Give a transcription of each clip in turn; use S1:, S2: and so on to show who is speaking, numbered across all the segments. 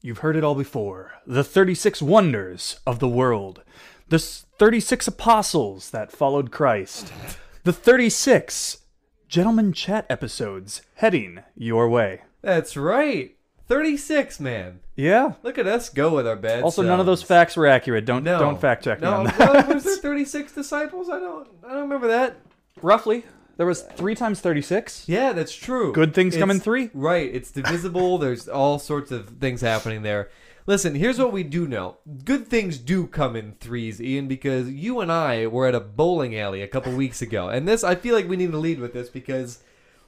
S1: You've heard it all before. The 36 wonders of the world. The 36 apostles that followed Christ. The 36 gentleman chat episodes heading your way.
S2: That's right. 36, man.
S1: Yeah.
S2: Look at us go with our bad
S1: Also, none of those
S2: selves.
S1: facts were accurate. Don't
S2: No.
S1: don't fact check me
S2: no,
S1: on that.
S2: well, was there 36 disciples? I don't I don't remember that.
S1: Roughly, there was three times 36.
S2: Yeah, that's true.
S1: Good things come in
S2: It's-
S1: three.
S2: Right. It's divisible. There's all sorts of things happening there. Listen, here's what we do know. Good things do come in threes, Ian, because you and I were at a bowling alley a couple weeks ago. And this, I feel like we need to lead with this because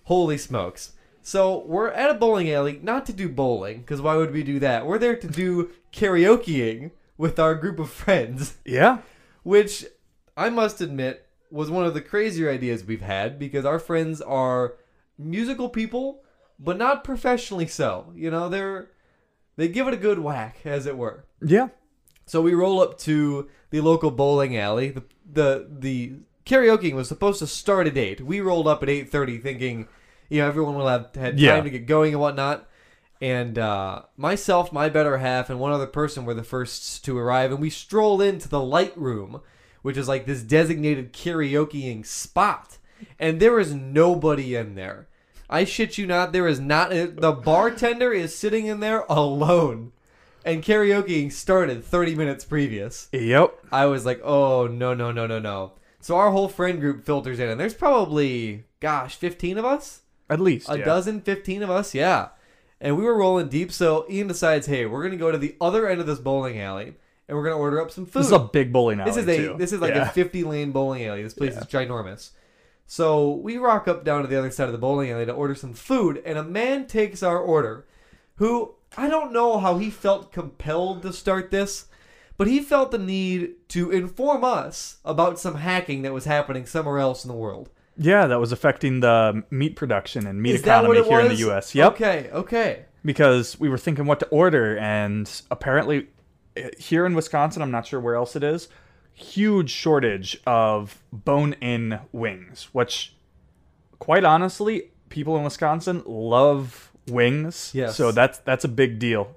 S2: holy smokes. So we're at a bowling alley, not to do bowling, because why would we do that? We're there to do karaokeing with our group of friends
S1: Yeah.
S2: which I must admit was one of the crazier ideas we've had because our friends are musical people, but not professionally so. You know, they're they give it a good whack, as it were.
S1: Yeah.
S2: So we roll up to the local bowling alley. The the the karaoke was supposed to start at eight. We rolled up at eight thirty, thinking, you know, everyone will have had time
S1: Yeah.
S2: to get going and whatnot. And uh, myself, my better half, and one other person were the first to arrive, and we stroll into the light room, which is like this designated karaokeing spot. And there is nobody in there. I shit you not, there is not. The bartender is sitting in there alone and karaoke started 30 minutes previous.
S1: Yep.
S2: I was like, oh, no, no, no, no, no. So our whole friend group filters in, and there's probably, gosh, 15 of us?
S1: At least.
S2: A
S1: yeah.
S2: dozen, 15 of us? Yeah. And we were rolling deep, so Ian decides, hey, we're going to go to the other end of this bowling alley, and we're going to order up some food.
S1: This is a big bowling alley.
S2: This is a
S1: too.
S2: this is like
S1: Yeah.
S2: a 50 lane bowling alley. This place
S1: Yeah.
S2: is ginormous. So we rock up down to the other side of the bowling alley to order some food, and a man takes our order, who I don't know how he felt compelled to start this, but he felt the need to inform us about some hacking that was happening somewhere else in the world.
S1: Yeah, that was affecting the meat production and meat
S2: Is
S1: economy here in the U.S. Yep.
S2: Okay. Okay.
S1: Because we were thinking what to order, and apparently, here in Wisconsin, I'm not sure where else it is, huge shortage of bone-in wings. Which, quite honestly, people in Wisconsin love wings.
S2: Yes.
S1: So that's that's a big deal.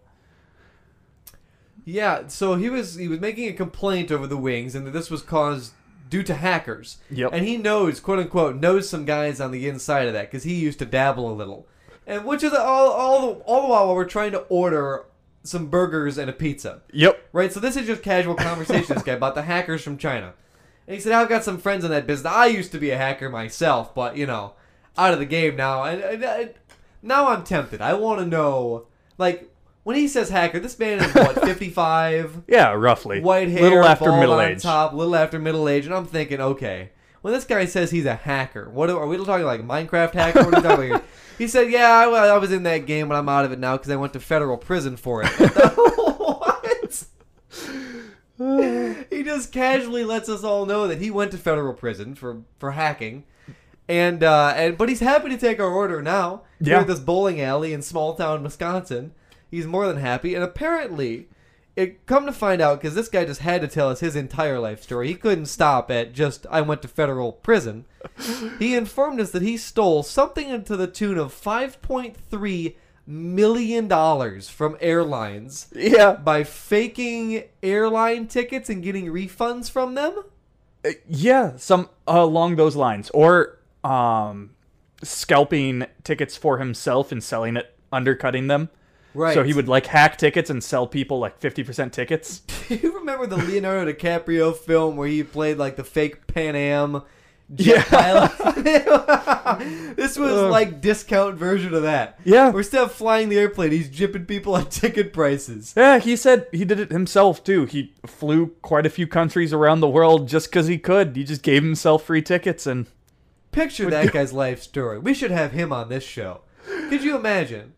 S2: Yeah. So he was he was making a complaint over the wings, and that this was caused due to hackers.
S1: Yep.
S2: And he knows, quote unquote, knows some guys on the inside of that because he used to dabble a little. And which is all all the, all the while while we're trying to order some burgers and a pizza,
S1: Yep.
S2: right? So this is just casual conversation. this guy about the hackers from China, and he said, "I've got some friends in that business. I used to be a hacker myself, but you know, out of the game now. And, and, and now I'm tempted. I want to know, like." When he says hacker, this man is what, 55?
S1: Yeah, roughly.
S2: white hair,
S1: little after middle
S2: on
S1: age.
S2: top, little after middle age, and I'm thinking, okay, when this guy says he's a hacker, what are, are we talking like Minecraft hacker? What are we talking? He said, yeah, I, I was in that game, but I'm out of it now because I went to federal prison for it. what? he just casually lets us all know that he went to federal prison for for hacking. And uh, and but he's happy to take our order now.
S1: Yeah.
S2: at this bowling alley in small town Wisconsin. He's more than happy, and apparently, it come to find out because this guy just had to tell us his entire life story. He couldn't stop at just I went to federal prison. he informed us that he stole something into the tune of five point three million dollars from airlines
S1: Yeah.
S2: by faking airline tickets and getting refunds from them.
S1: Uh, Yeah, some along those lines, or um, scalping tickets for himself and selling it, undercutting them.
S2: Right.
S1: So he would like hack tickets and sell people like fifty percent tickets.
S2: Do you remember the Leonardo DiCaprio film where he played like the fake Pan Am jet
S1: Yeah.
S2: pilot? this was
S1: Ugh.
S2: like discount version of that.
S1: Yeah.
S2: Instead of flying the airplane, he's jipping people on ticket prices.
S1: Yeah, he said he did it himself too. He flew quite a few countries around the world just because he could. He just gave himself free tickets and
S2: Picture that guy's life story. We should have him on this show. Could you imagine?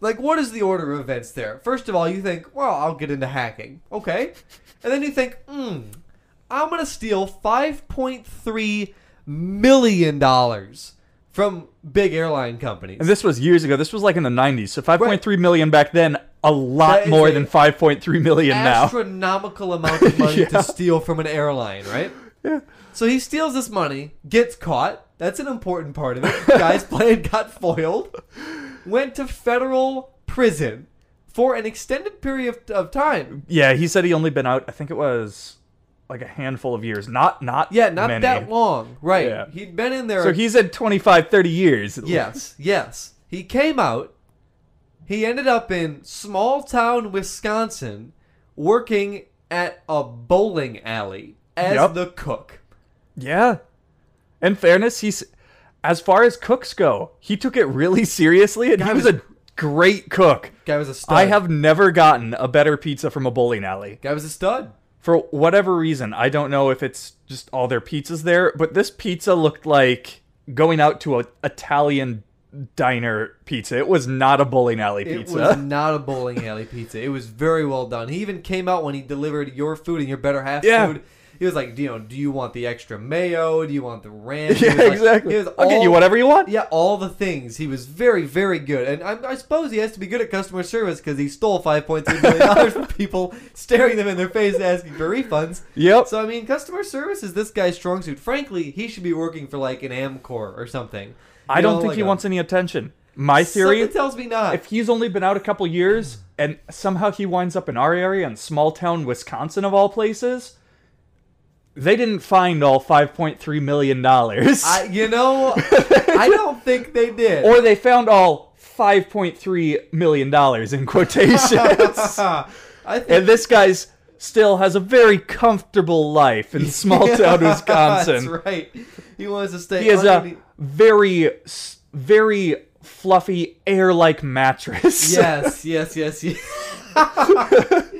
S2: Like, what is the order of events there? First of all, you think, well, I'll get into hacking. Okay. And then you think, hmm, I'm going to steal $5.3 million from big airline companies.
S1: and this was years ago. This was like in the '90s. So 5.3 million back then, a lot more
S2: a
S1: than 5.3 million now.
S2: astronomical amount of money
S1: Yeah.
S2: to steal from an airline, right?
S1: Yeah.
S2: So he steals this money, gets caught. That's an important part of it. Guy's plan got foiled. Went to federal prison for an extended period of, of time.
S1: Yeah, he said he only been out. I think it was like a handful of years. Not not
S2: Yeah, not
S1: many.
S2: that long. Right.
S1: Yeah.
S2: He'd been in there.
S1: So he said 25, 30 years.
S2: yes, yes. He came out. He ended up in small town Wisconsin working at a bowling alley as
S1: Yep.
S2: the cook.
S1: Yeah. In fairness, he's as far as cooks go, he took it really seriously, and
S2: Guy
S1: he was
S2: was-
S1: a great cook.
S2: Guy was a stud.
S1: I have never gotten a better pizza from a bowling alley.
S2: Guy was a stud.
S1: For whatever reason, I don't know if it's just all their pizzas there, but this pizza looked like going out to an Italian diner pizza. It was not a bowling alley pizza.
S2: It was not a bowling alley pizza. It was very well done. He even came out when he delivered your food and your better half
S1: Yeah.
S2: food. He was like, you know, do you want the extra mayo? Do you want the ranch?
S1: Yeah,
S2: like-
S1: exactly.
S2: he was
S1: I'll get you
S2: all-
S1: whatever you want.
S2: Yeah, all the things. He was very, very good, and I, I suppose he has to be good at customer service because he stole five point three million dollars from people, staring them in their face, asking for refunds.
S1: Yep.
S2: So I mean, customer service is this guy's strong suit. Frankly, he should be working for like an Amcor or something.
S1: I
S2: You
S1: don't
S2: know,
S1: think
S2: like
S1: he
S2: a-
S1: wants any attention. My theory
S2: Something tells me not.
S1: if he's only been out a couple years and somehow he winds up in our area in small town Wisconsin of all places, they didn't find all 5.3 million dollars.
S2: You know, I don't think they did.
S1: Or they found all 5.3 million dollars in quotations.
S2: I think
S1: and this guy's still has a very comfortable life in small town Wisconsin.
S2: That's right. He wants to stay.
S1: He has a very very fluffy air-like mattress.
S2: yes, yes, yes, yes.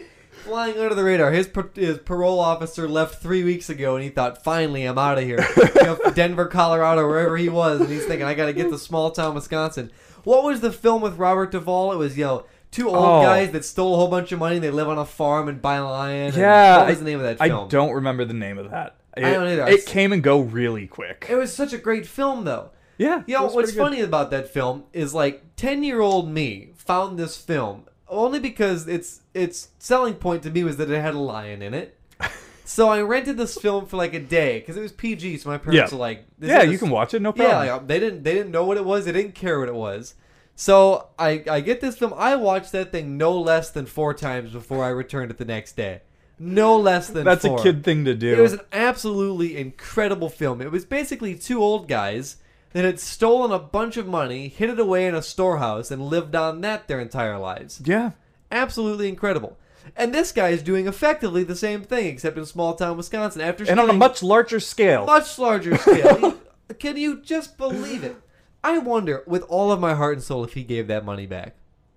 S2: Flying under the radar. His, his parole officer left three weeks ago, and he thought, "Finally, I'm out of here." You know, Denver, Colorado, wherever he was, and he's thinking, "I got to get to small town Wisconsin." What was the film with Robert Duvall? It was you know two old
S1: Oh.
S2: guys that stole a whole bunch of money. They live on a farm and buy and-
S1: Yeah,
S2: what was
S1: I-
S2: the name of that
S1: I don't remember the name of that. It,
S2: I don't either.
S1: It came and go really quick.
S2: It was such a great film, though.
S1: yeah.
S2: You know, what's
S1: pretty good.
S2: funny about that film is like 10 year old me found this film only because its its selling point to me was that it had a lion in it. so I rented this film for like a day because it was PG, so my parents
S1: Yeah.
S2: were like, this
S1: Yeah,
S2: is-
S1: you can watch it, no
S2: Yeah,
S1: problem.
S2: like, they didn't they didn't know what it was. They didn't care what it was. So I I get this film. I watched that thing no less than four times before I returned it the next day. No less than
S1: That's
S2: four.
S1: a kid thing to do.
S2: It was an absolutely incredible film. It was basically two old guys that had stolen a bunch of money, hid it away in a storehouse, and lived on that their entire lives.
S1: yeah.
S2: Absolutely incredible. And this guy is doing effectively the same thing, except in small town Wisconsin. After
S1: And on a much larger scale.
S2: much larger scale, can you just believe it? I wonder, with all of my heart and soul, if he gave that money back,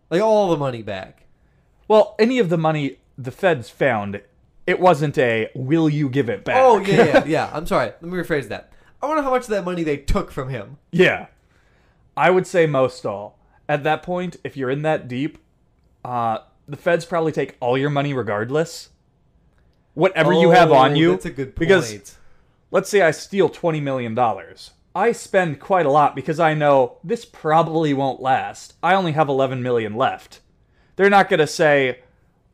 S2: like all the money back.
S1: Well, any of the money the feds found, it wasn't a "Will you give it back?"
S2: Oh yeah, yeah, yeah. I'm sorry. Let me rephrase that. I wonder how much of that money they took from him.
S1: yeah. I would say most all. At that point, if you're in that deep, uh, the feds probably take all your money regardless. Whatever you have on
S2: Oh,
S1: you.
S2: That's a good point.
S1: Because let's say I steal $20 million. I spend quite a lot because I know this probably won't last. I only have 11 million left. They're not going to say,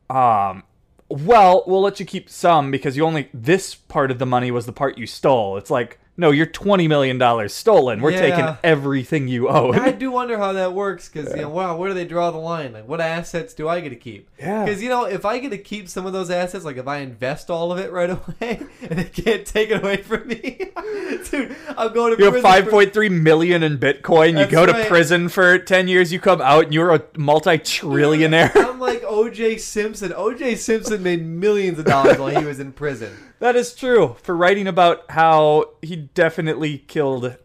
S1: um, well, we'll let you keep some because you only, this part of the money was the part you stole. It's like, no, you're $20 million stolen. We're
S2: Yeah.
S1: taking everything you own.
S2: I do wonder how that works because you know, wow, where do they draw the line? Like, what assets do I get to keep?
S1: Yeah.
S2: Because you know, if I get to keep some of those assets, like if I invest all of it right away and they can't take it away from me, dude, I'm going to
S1: You have
S2: prison for-
S1: 5.3 million in Bitcoin. You
S2: That's
S1: go to prison for 10 years. You come out and you're a multi-trillionaire.
S2: I'm like O.J. Simpson. O.J. Simpson made millions of dollars while he was in prison.
S1: That is true. For writing about how he definitely killed.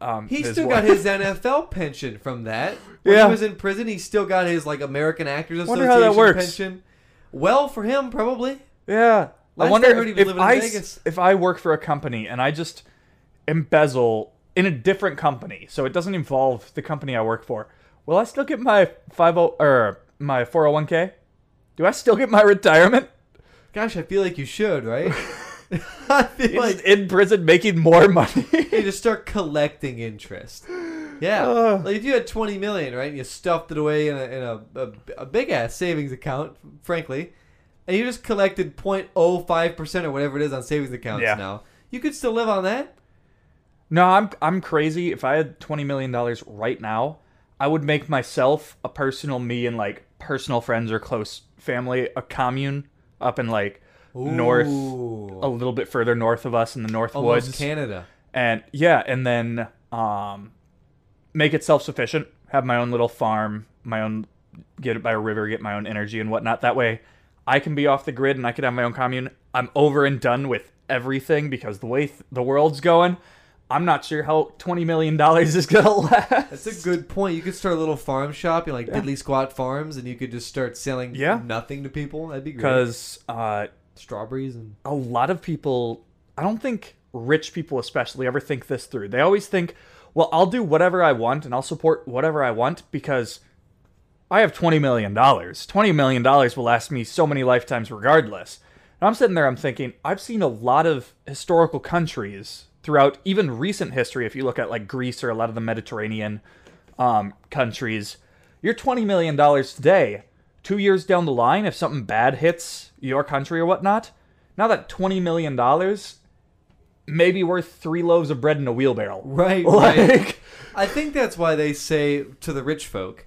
S1: Um,
S2: He still
S1: wife.
S2: got his NFL pension from that. When
S1: Yeah.
S2: he was in prison, he still got his like American Actors
S1: Wonder
S2: Association
S1: how that works.
S2: pension. Well, for him, probably.
S1: Yeah.
S2: Last
S1: I wonder
S2: I
S1: if, if I
S2: Vegas.
S1: if I work for a company and I just embezzle in a different company, so it doesn't involve the company I work for. Will I still get my 50 or my 401k? Do I still get my retirement?
S2: Gosh, I feel like you should, right? I feel
S1: He's
S2: like
S1: in prison making more money.
S2: you just start collecting interest. Yeah,
S1: Ugh.
S2: like if you had twenty million, right? And you stuffed it away in a in a, a, a big ass savings account, frankly, and you just collected 0.05 percent or whatever it is on savings accounts
S1: Yeah.
S2: now. You could still live on that.
S1: No, I'm I'm crazy. If I had twenty million dollars right now, I would make myself a personal me and like personal friends or close family a commune up in like north, a little bit further north of us in the North
S2: Almost
S1: Woods,
S2: Canada.
S1: and yeah, and then um, make it self sufficient. Have my own little farm, my own get it by a river, get my own energy and whatnot. That way, I can be off the grid and I can have my own commune. I'm over and done with everything because the way th- the world's going, I'm not sure how twenty million dollars is gonna last.
S2: That's a good point. You could start a little farm shop, you know, like Diddly Squat Farms, and you could just start selling
S1: Yeah.
S2: nothing to people. That'd be great.
S1: because uh,
S2: Strawberries and
S1: a lot of people i don't think rich people especially ever think this through they always think well i'll do whatever i want and i'll support whatever i want because i have 20 million dollars 20 million dollars will last me so many lifetimes regardless and i'm sitting there i'm thinking i've seen a lot of historical countries throughout even recent history if you look at like greece or a lot of the mediterranean um, countries your 20 million dollars today two years down the line if something bad hits your country or whatnot now that 20 million dollars may be worth three loaves of bread in a wheelbarrow
S2: right, right. I think that's why they say to the rich folk,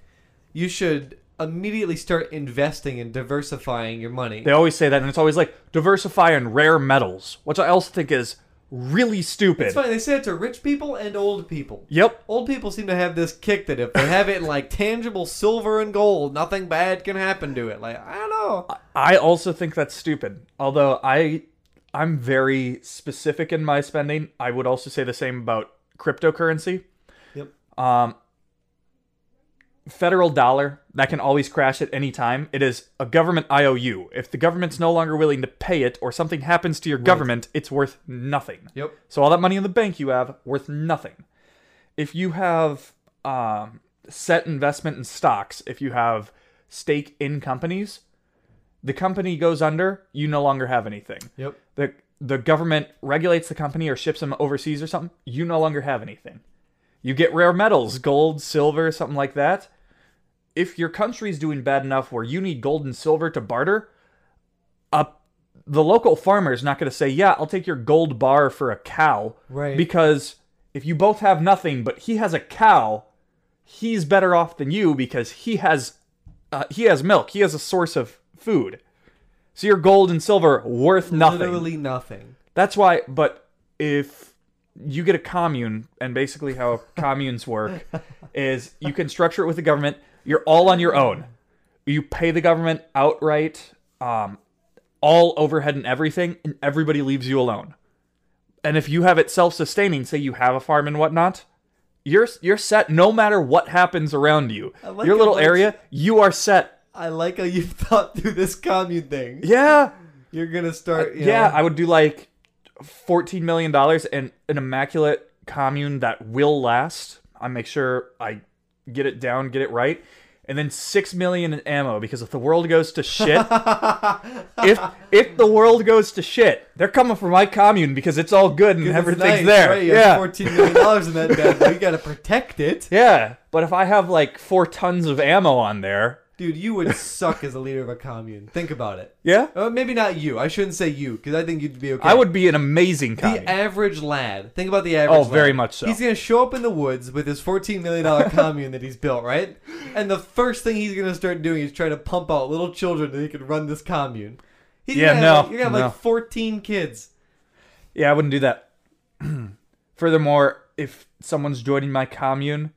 S2: you should immediately start investing and diversifying your money.
S1: they always say that and it's always like diversify in rare metals which i also think is really stupid
S2: It's funny they say it to rich people and old people.
S1: yep
S2: Old people seem to have this kick that if they have it in like tangible silver and gold, nothing bad can happen to it. Like I don't know.
S1: I also think that's stupid. Although I I'm very specific in my spending. I would also say the same about cryptocurrency.
S2: Yep.
S1: Um federal dollar that can always crash at any time. It is a government IOU. If the government's no longer willing to pay it or something happens to your government, it's worth nothing.
S2: Yep.
S1: So all that money in the bank you have worth nothing. If you have um, set investment in stocks, if you have stake in companies, the company goes under, you no longer have anything.
S2: Yep.
S1: The the government regulates the company or ships them overseas or something, you no longer have anything. You get rare metals, gold, silver, something like that. If your country's doing bad enough where you need gold and silver to barter, uh, the local farmer is not going to say, "Yeah, I'll take your gold bar for a cow,"
S2: Right.
S1: Because if you both have nothing, but he has a cow, he's better off than you because he has uh, he has milk. He has a source of food. So your gold and silver worth nothing.
S2: Literally nothing.
S1: That's why. But if you get a commune, and basically how communes work is you can structure it with the government. You're all on your own. You pay the government outright, um, all overhead and everything, and everybody leaves you alone. And if you have it self-sustaining, say you have a farm and whatnot, you're you're set no matter what happens around you.
S2: like
S1: Your little area, you are set.
S2: I like how you thought through this commune thing.
S1: Yeah.
S2: You're gonna start. You
S1: yeah,
S2: know,
S1: I would do like fourteen million dollars and an immaculate commune that will last. I make sure I get it down, get it right, and then six million in ammo because if the world goes to shit, if if the world goes to shit, they're coming for my commune because it's all good and everything's
S2: nice,
S1: there.
S2: Right? You
S1: yeah,
S2: Fourteen million dollars in that bad boy. You gotta protect it,
S1: yeah. But if I have like four tons of ammo on there,
S2: dude. You would suck as a leader of a commune. Think about it.
S1: yeah,
S2: Uh, maybe not you. I shouldn't say you because I think you'd be okay.
S1: I would be an amazing commune.
S2: The average lad. Think about the average. Lad.
S1: Oh,
S2: lad.
S1: very much so.
S2: He's gonna show up in the woods with his fourteen million dollar commune that he's built, right? And the first thing he's gonna start doing is trying to pump out little children that he can run this commune. He's
S1: Yeah,
S2: gonna have,
S1: no,
S2: like, you're gonna have
S1: no.
S2: like fourteen kids.
S1: Yeah, I wouldn't do that. Furthermore, if someone's joining my commune,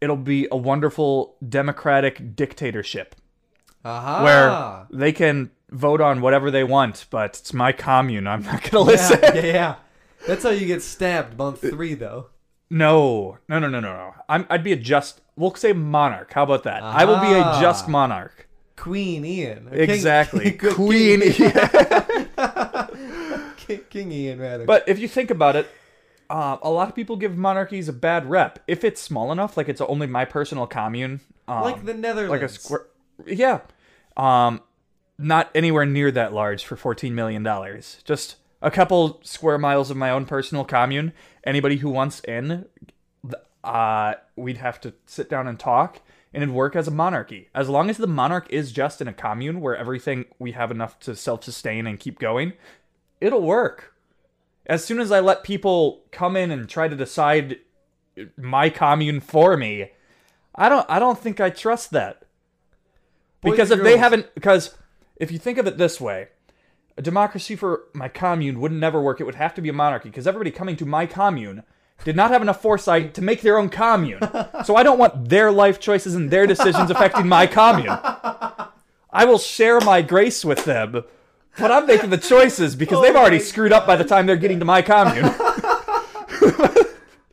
S1: it'll be a wonderful democratic dictatorship
S2: Aha.
S1: where they can vote on whatever they want, but it's my commune. I'm not going to
S2: yeah,
S1: listen.
S2: yeah, yeah. That's how you get stabbed month uh, three, though.
S1: No, no, no, no, no, no. I'm, I'd be a just, we'll say monarch. How about that? I will be a just monarch.
S2: Queen Ian. King-
S1: Exactly.
S2: Good
S1: Queen.
S2: King, King, King Ian, rather.
S1: But if you think about it, uh, a lot of people give monarchies a bad rep. If it's small enough, like it's only my personal commune, um,
S2: like the Netherlands.
S1: like a square, yeah, um, not anywhere near that large for fourteen million dollars. Just a couple square miles of my own personal commune. Anybody who wants in, uh, we'd have to sit down and talk, and it'd work as a monarchy. As long as the monarch is just in a commune where everything we have enough to self-sustain and keep going, it'll work. As soon as I let people come in and try to decide my commune for me, I don't I don't think I trust that. Because if they haven't because if you think of it this way, a democracy for my commune would never work. It would have to be a monarchy because everybody coming to my commune did not have enough foresight to make their own commune. So I don't want their life choices and their decisions affecting my commune. I will share my grace with them, but I'm making the choices because they've oh
S2: already
S1: screwed up by the time they're getting to my commune.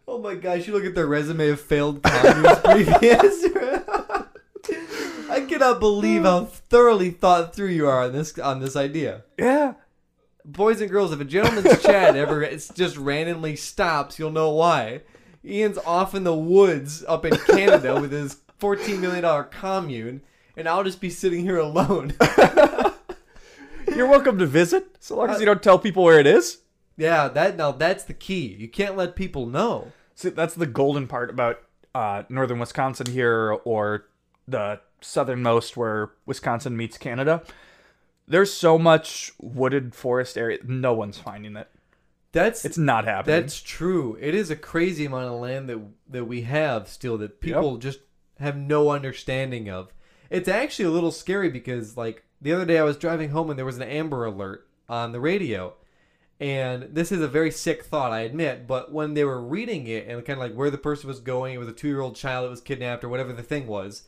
S2: Oh my gosh, you look at their resume of failed communes previous. I cannot believe how thoroughly thought through you are on this on this idea.
S1: yeah.
S2: Boys and girls, if a gentleman's chat ever it's just randomly stops, you'll know why. Ian's off in the woods up in Canada with his $14 million commune, and I'll just be sitting here alone.
S1: You're welcome to visit, so long as you don't tell people where it is.
S2: yeah, that now that's the key. You can't let people know.
S1: See, that's the golden part about uh, northern Wisconsin here, or the southernmost where Wisconsin meets Canada. There's so much wooded forest area. No one's finding it.
S2: That's
S1: It's not happening.
S2: That's true. It is a crazy amount of land that that we have still that people just have no understanding of. It's actually a little scary because like the other day I was driving home and there was an Amber Alert on the radio. And this is a very sick thought, I admit, but when they were reading it and kind of like where the person was going, it was a two year old child that was kidnapped or whatever the thing was,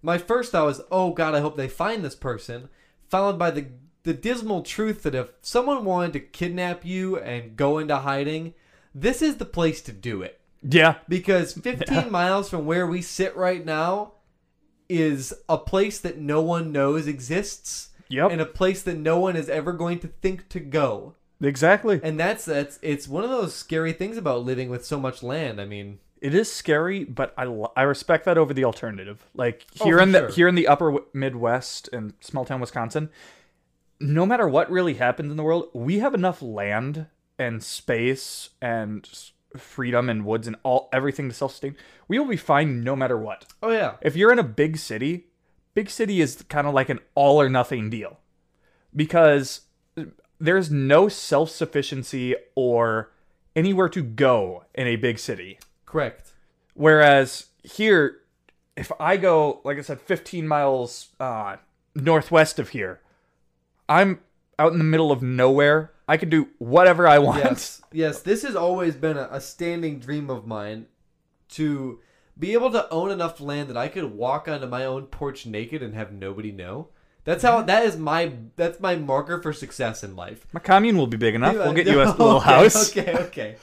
S2: my first thought was, oh God, I hope they find this person. Followed by the the dismal truth that if someone wanted to kidnap you and go into hiding, this is the place to do it.
S1: yeah.
S2: Because 15 miles from where we sit right now is a place that no one knows exists
S1: Yep.
S2: and a place that no one is ever going to think to go.
S1: exactly.
S2: And that's that's it's one of those scary things about living with so much land. I mean,
S1: It is scary, but I, I respect that over the alternative. Like
S2: Oh,
S1: here
S2: for
S1: in the
S2: sure.
S1: here in the upper Midwest and small town Wisconsin, no matter what really happens in the world, we have enough land and space and freedom and woods and all everything to self sustain. We will be fine no matter what.
S2: oh yeah.
S1: If you're in a big city, big city is kind of like an all or nothing deal because there's no self sufficiency or anywhere to go in a big city.
S2: Correct.
S1: Whereas here, if I go, like I said, 15 miles uh, northwest of here, I'm out in the middle of nowhere. I can do whatever I want.
S2: Yes, yes. This has always been a, a standing dream of mine to be able to own enough land that I could walk onto my own porch naked and have nobody know. That's how. Mm-hmm. That is my. That's my marker for success in life.
S1: My commune will be big enough. We'll get you a little
S2: Okay,
S1: house.
S2: Okay, okay.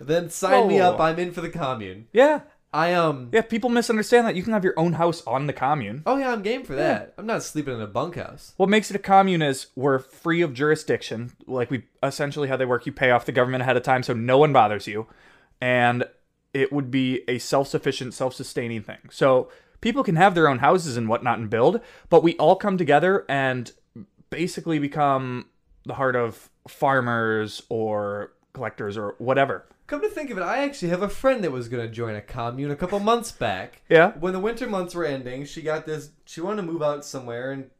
S2: Then sign me up. Oh. I'm in for the commune.
S1: Yeah.
S2: I um.
S1: Yeah, people misunderstand that. You can have your own house on the commune.
S2: Oh yeah, I'm game for that. I'm not sleeping in a bunkhouse.
S1: What makes it a commune is we're free of jurisdiction. Like we essentially how they work, you pay off the government ahead of time so no one bothers you. And it would be a self-sufficient, self-sustaining thing. So people can have their own houses and whatnot and build, but we all come together and basically become the heart of farmers or collectors or whatever.
S2: Come to think of it, I actually have a friend that was going to join a commune a couple months back.
S1: Yeah.
S2: When the winter months were ending, she got this. She wanted to move out somewhere, and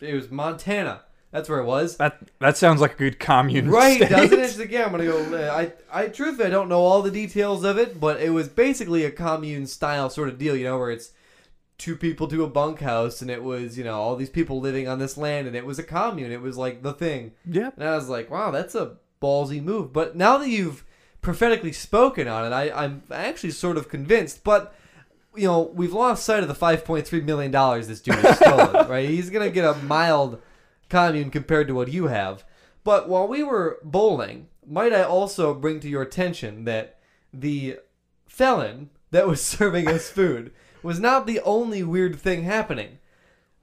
S2: it was Montana. That's where it was.
S1: That that sounds like a good commune.
S2: Right,
S1: state.
S2: doesn't it? Again, I'm gonna go. I, I, truthfully, I don't know all the details of it, but it was basically a commune style sort of deal, you know, where it's two people to a bunkhouse, and it was, you know, all these people living on this land, and it was a commune. It was like the thing.
S1: Yeah.
S2: And I was like, wow, that's a ballsy move. But now that you've prophetically spoken on it, I, I'm actually sort of convinced. But you know, we've lost sight of the 5.3 million dollars this dude has stolen. right? He's gonna get a mild commune compared to what you have. But while we were bowling, might I also bring to your attention that the felon that was serving us food was not the only weird thing happening.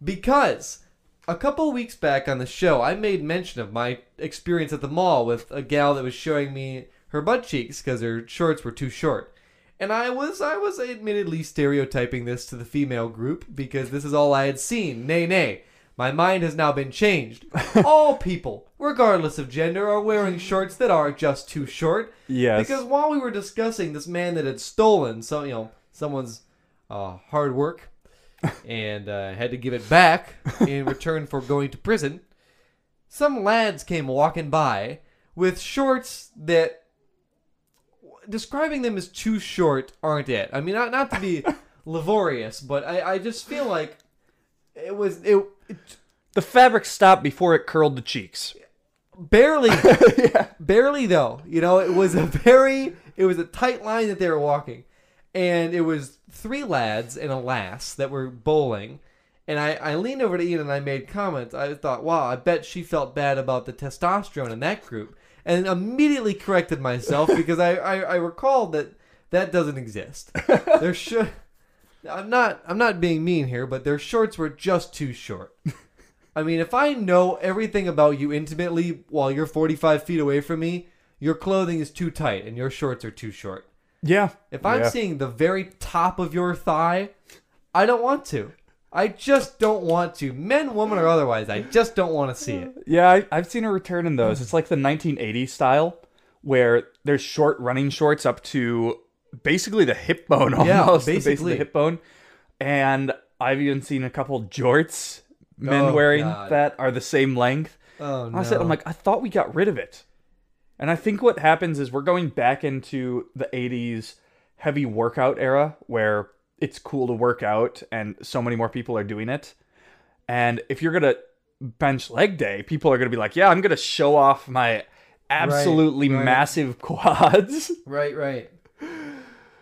S2: Because a couple weeks back on the show, I made mention of my experience at the mall with a gal that was showing me her butt cheeks because her shorts were too short. And I was I was admittedly stereotyping this to the female group because this is all I had seen. Nay, nay. My mind has now been changed. all people, regardless of gender, are wearing shorts that are just too short.
S1: Yes.
S2: Because while we were discussing this man that had stolen, so you know, someone's uh, hard work, and uh, had to give it back in return for going to prison, some lads came walking by with shorts that describing them as too short aren't it. I mean, not not to be laborious, but I, I just feel like it was it, it
S1: The fabric stopped before it curled the cheeks.
S2: barely barely though. You know, it was a very it was a tight line that they were walking. And it was three lads and a lass that were bowling. And I, I leaned over to Ian and I made comments. I thought, wow, I bet she felt bad about the testosterone in that group. And immediately corrected myself because I, I, I recalled that that doesn't exist. There should I'm not I'm not being mean here, but their shorts were just too short. I mean, if I know everything about you intimately while you're 45 feet away from me, your clothing is too tight and your shorts are too short.
S1: Yeah.
S2: If I'm
S1: Yeah.
S2: seeing the very top of your thigh, I don't want to. I just don't want to. Men, woman, or otherwise, I just don't want to see it.
S1: Yeah, I, I've seen a return in those. It's like the 1980s style, where there's short running shorts up to basically the hip bone, almost
S2: Yeah,
S1: the base of
S2: basically.
S1: the hip bone. And I've even seen a couple jorts men
S2: Oh,
S1: wearing
S2: God.
S1: that are the same length.
S2: Oh no!
S1: I said, I'm like, I thought we got rid of it. And I think what happens is we're going back into the 80s heavy workout era where it's cool to work out and so many more people are doing it. And if you're going to bench leg day, people are going to be like, yeah, I'm going to show off my absolutely
S2: right.
S1: massive quads.
S2: right, right.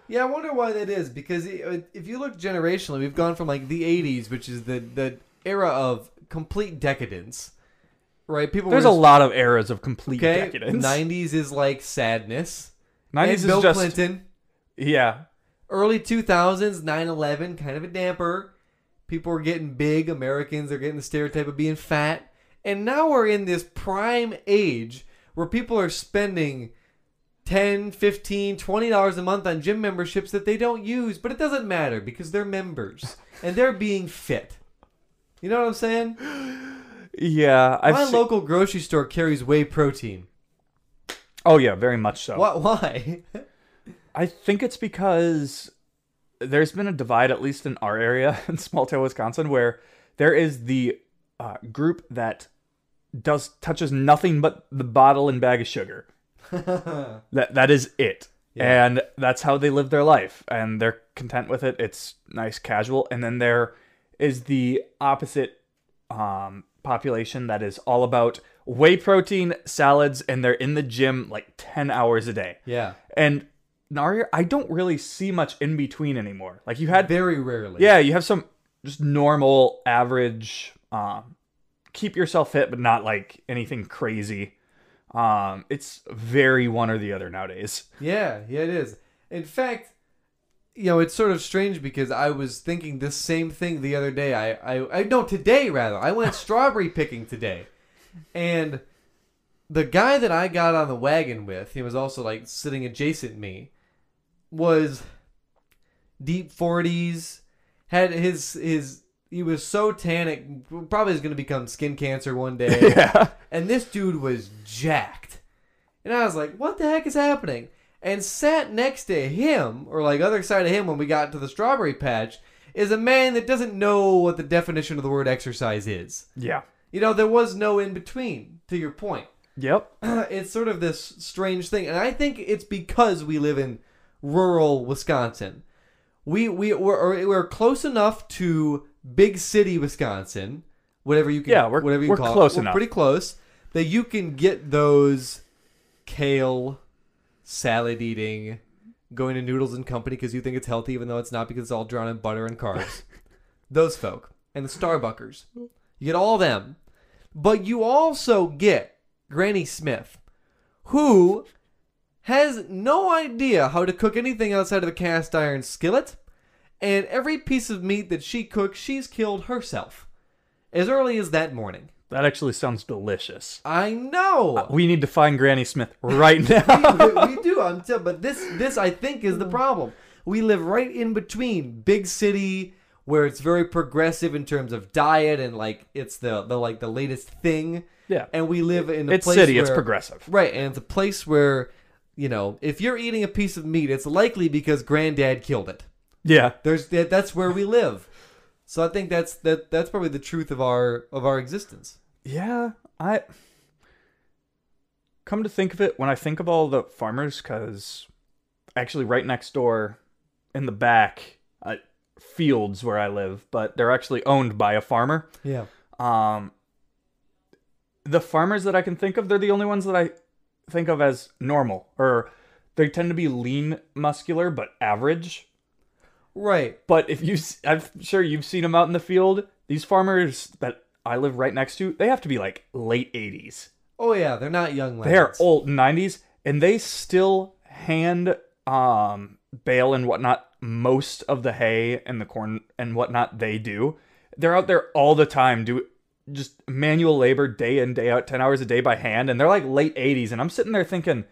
S2: Yeah, I wonder why that is because uh, if you look generationally, we've gone from like the '80s, which is the the era of complete decadence, right? People
S1: There's
S2: were
S1: a lot of eras of complete
S2: okay.
S1: decadence.
S2: '90s is like sadness.
S1: 90s
S2: And
S1: is
S2: Bill
S1: just
S2: Clinton.
S1: yeah.
S2: Early 2000s 9-11 kind of a damper. People were getting big americans are getting the stereotype of being fat. And now we're in this prime age where people are spending 10 15 20 dollars a month on gym memberships that they don't use but it doesn't matter because they're members and they're being fit. You know what i'm saying?
S1: Yeah, I've
S2: my
S1: se-
S2: local grocery store carries whey protein.
S1: Oh yeah, very much so.
S2: what why
S1: I think it's because there's been a divide, at least in our area in small town Wisconsin, where there is the uh, group that does touches nothing but the bottle and bag of sugar. that that is it,
S2: Yeah.
S1: and that's how they live their life, and they're content with it. It's nice, casual, and then there is the opposite um, population that is all about whey protein, salads, and they're in the gym like ten hours a day.
S2: yeah
S1: And Naria, I don't really see much in between anymore. Like you had,
S2: very rarely
S1: yeah, you have some just normal, average, um, keep yourself fit, but not like anything crazy. Um, it's very one or the other nowadays.
S2: Yeah, yeah, it is. In fact, you know, it's sort of strange because I was thinking this same thing the other day. I, I, I no, today rather. I went strawberry picking today, and the guy that I got on the wagon with, he was also like sitting adjacent me, was deep forties, had his his. He was so tan, it probably is going to become skin cancer one day.
S1: yeah.
S2: And this dude was jacked. And I was like, what the heck is happening? And sat next to him, or like other side of him when we got to the strawberry patch, is a man that doesn't know what the definition of the word exercise is.
S1: Yeah.
S2: You know, there was no in between, to your point.
S1: Yep.
S2: it's sort of this strange thing. And I think it's because we live in rural Wisconsin. We, we, we're, we're close enough to big city Wisconsin, whatever you can,
S1: Yeah, we're-
S2: whatever you
S1: we're
S2: call
S1: close
S2: it. We're pretty close that you can get those kale salad eating, going to Noodles and Company because you think it's healthy, even though it's not because it's all drawn in butter and carbs. those folk and the Starbuckers, you get all them, but you also get Granny Smith, who has no idea how to cook anything outside of a cast iron skillet, and every piece of meat that she cooks, she's killed herself as early as that morning.
S1: That actually sounds delicious.
S2: I know.
S1: Uh, we need to find Granny Smith right now.
S2: we, we do. I'm but this this I think is the problem. We live right in between big city where it's very progressive in terms of diet and like it's the the like the latest thing.
S1: Yeah.
S2: And we live in a
S1: it's
S2: place
S1: city. It's progressive.
S2: Right, and it's a place where you know if you're eating a piece of meat, it's likely because granddad killed it.
S1: Yeah.
S2: There's that, that's where we live. So I think that's that that's probably the truth of our of our existence.
S1: Yeah, I come to think of it, when I think of all the farmers, because actually right next door in the back, uh, fields where I live, but they're actually owned by a farmer.
S2: Yeah.
S1: Um, the farmers that I can think of, they're the only ones that I think of as normal, or they tend to be lean, muscular, but average.
S2: Right.
S1: But if you, i'm sure you've seen them out in the field. These farmers that I live right next to, they have to be like late 80s.
S2: Oh yeah, they're not young lads.
S1: They are old 90s, and they still hand um bale and whatnot most of the hay and the corn and whatnot they do. They're out there all the time, do just manual labor day in day out, ten hours a day by hand, and they're like late 80s, and I'm sitting there thinking,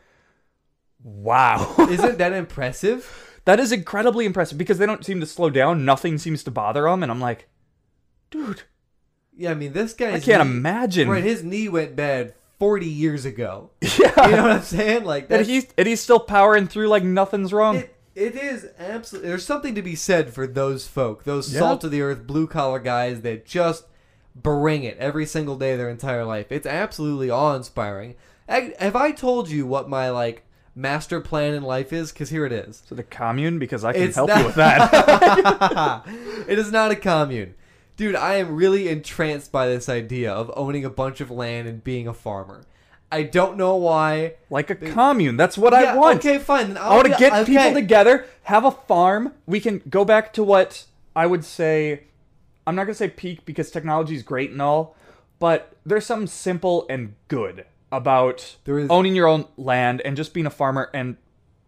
S1: wow.
S2: Isn't that impressive?
S1: that is incredibly impressive because they don't seem to slow down. Nothing seems to bother them, and I'm like, dude,
S2: Yeah, I mean this guy.
S1: I can't imagine.
S2: Right, his knee went bad forty years ago.
S1: yeah,
S2: You know what I'm saying? Like that
S1: he's and he's still powering through like nothing's wrong.
S2: it, it is absolutely. There's something to be said for those folk, those
S1: Yeah.
S2: salt of the earth, blue collar guys that just bring it every single day of their entire life. It's absolutely awe inspiring. Have I told you what my like master plan in life is? Because here it is.
S1: to the commune because I can
S2: It's
S1: help
S2: not-
S1: you with that.
S2: it is not a commune. Dude, I am really entranced by this idea of owning a bunch of land and being a farmer. I don't know why.
S1: like a commune. That's what I want.
S2: Okay, fine. then
S1: I want to get
S2: okay.
S1: people together, have a farm. We can go back to what I would say. I'm not gonna say peak because technology is great and all, but there's something simple and good about
S2: There is-
S1: owning your own land and just being a farmer and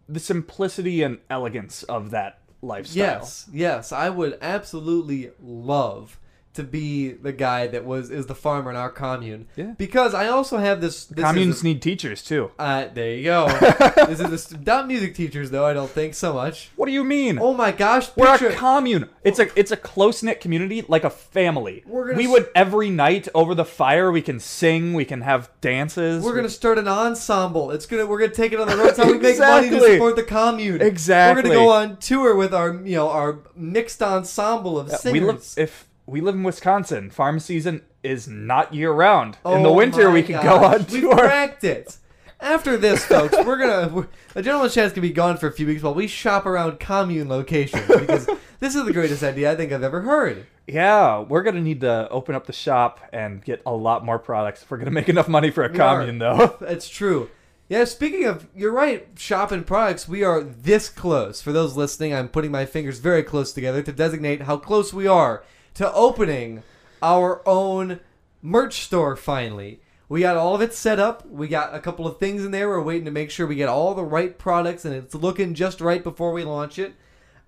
S1: the simplicity and elegance of that lifestyle.
S2: Yes, yes, I would absolutely love to be the guy that was is the farmer in our commune.
S1: Yeah.
S2: Because I also have this. this is
S1: Communes
S2: a-
S1: need teachers too.
S2: uh, there you go. this is this, not music teachers though. I don't think so much.
S1: What do you mean?
S2: Oh my gosh!
S1: We're a commune. It's a it's a close knit community, like a family.
S2: We're gonna
S1: we would every night over the fire. We can sing. We can have dances.
S2: we're gonna start an ensemble. It's gonna we're gonna take it on the road. It's how we make money to
S1: Exactly.
S2: support the commune.
S1: Exactly.
S2: We're gonna go on tour with our you know our mixed ensemble of singers.
S1: we live if we live in Wisconsin. Farm season is not year round. in the
S2: Oh
S1: winter, we can
S2: gosh,
S1: go on
S2: tour.
S1: Tour.
S2: cracked it. After this, folks, we're gonna we're, the gentleman's chance can be gone for a few weeks while we shop around commune locations because this is the greatest idea I think I've ever heard.
S1: Yeah, we're gonna need to open up the shop and get a lot more products if we're gonna make enough money for a
S2: We are.
S1: commune, though.
S2: That's true. Yeah, speaking of, you're right, shopping products, we are this close. For those listening, I'm putting my fingers very close together to designate how close we are to opening our own merch store finally. We got all of it set up. We got a couple of things in there. We're waiting to make sure we get all the right products and it's looking just right before we launch it.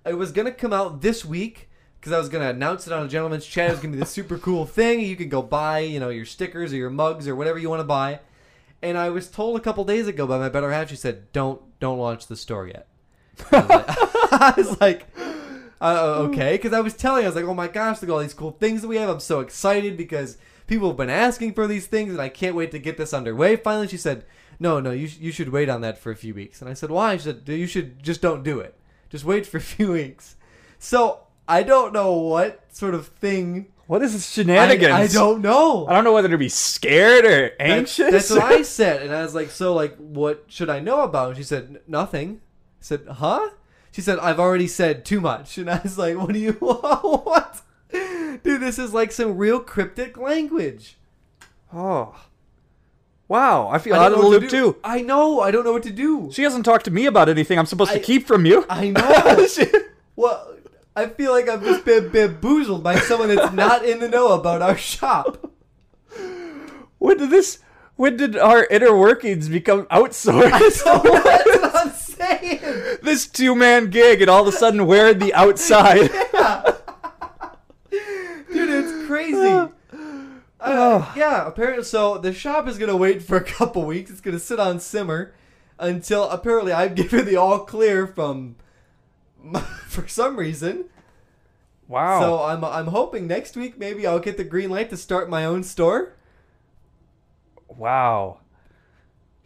S2: It was going to come out this week because I was going to announce it on a gentleman's chat. It was going to be the super cool thing. You can go buy, you know, your stickers or your mugs or whatever you want to buy. And I was told a couple days ago by my better half, she said, "Don't don't launch the store yet." I was like, I was like uh, okay, because I was telling, I was like, "Oh my gosh, look at all these cool things that we have! I'm so excited because people have been asking for these things, and I can't wait to get this underway." Finally, she said, "No, no, you sh- you should wait on that for a few weeks." And I said, "Why?" She said, "You should just don't do it. Just wait for a few weeks." So I don't know what sort of thing.
S1: What is this
S2: I,
S1: shenanigans?
S2: I don't know.
S1: I don't know whether to be scared or anxious.
S2: That's, what I said, and I was like, "So, like, what should I know about?" And she said, "Nothing." I said, "Huh?" She said, "I've already said too much," and I was like, "What do you what?" Dude, this is like some real cryptic language.
S1: oh, wow! I feel
S2: I
S1: out of the loop
S2: to
S1: too.
S2: I know. I don't know what to do.
S1: She hasn't talked to me about anything I'm supposed
S2: I-
S1: to keep from you.
S2: I know. well, I feel like I've just been bamboozled by someone that's not in the know about our shop.
S1: when did this? When did our inner workings become outsourced?
S2: So that's what I'm saying.
S1: this two man gig, and all of a sudden we're the outside. yeah.
S2: Dude, it's crazy. Uh, yeah, apparently. So the shop is gonna wait for a couple weeks. It's gonna sit on simmer until apparently I've given the all clear from, for some reason.
S1: Wow.
S2: So I'm I'm hoping next week maybe I'll get the green light to start my own store.
S1: Wow.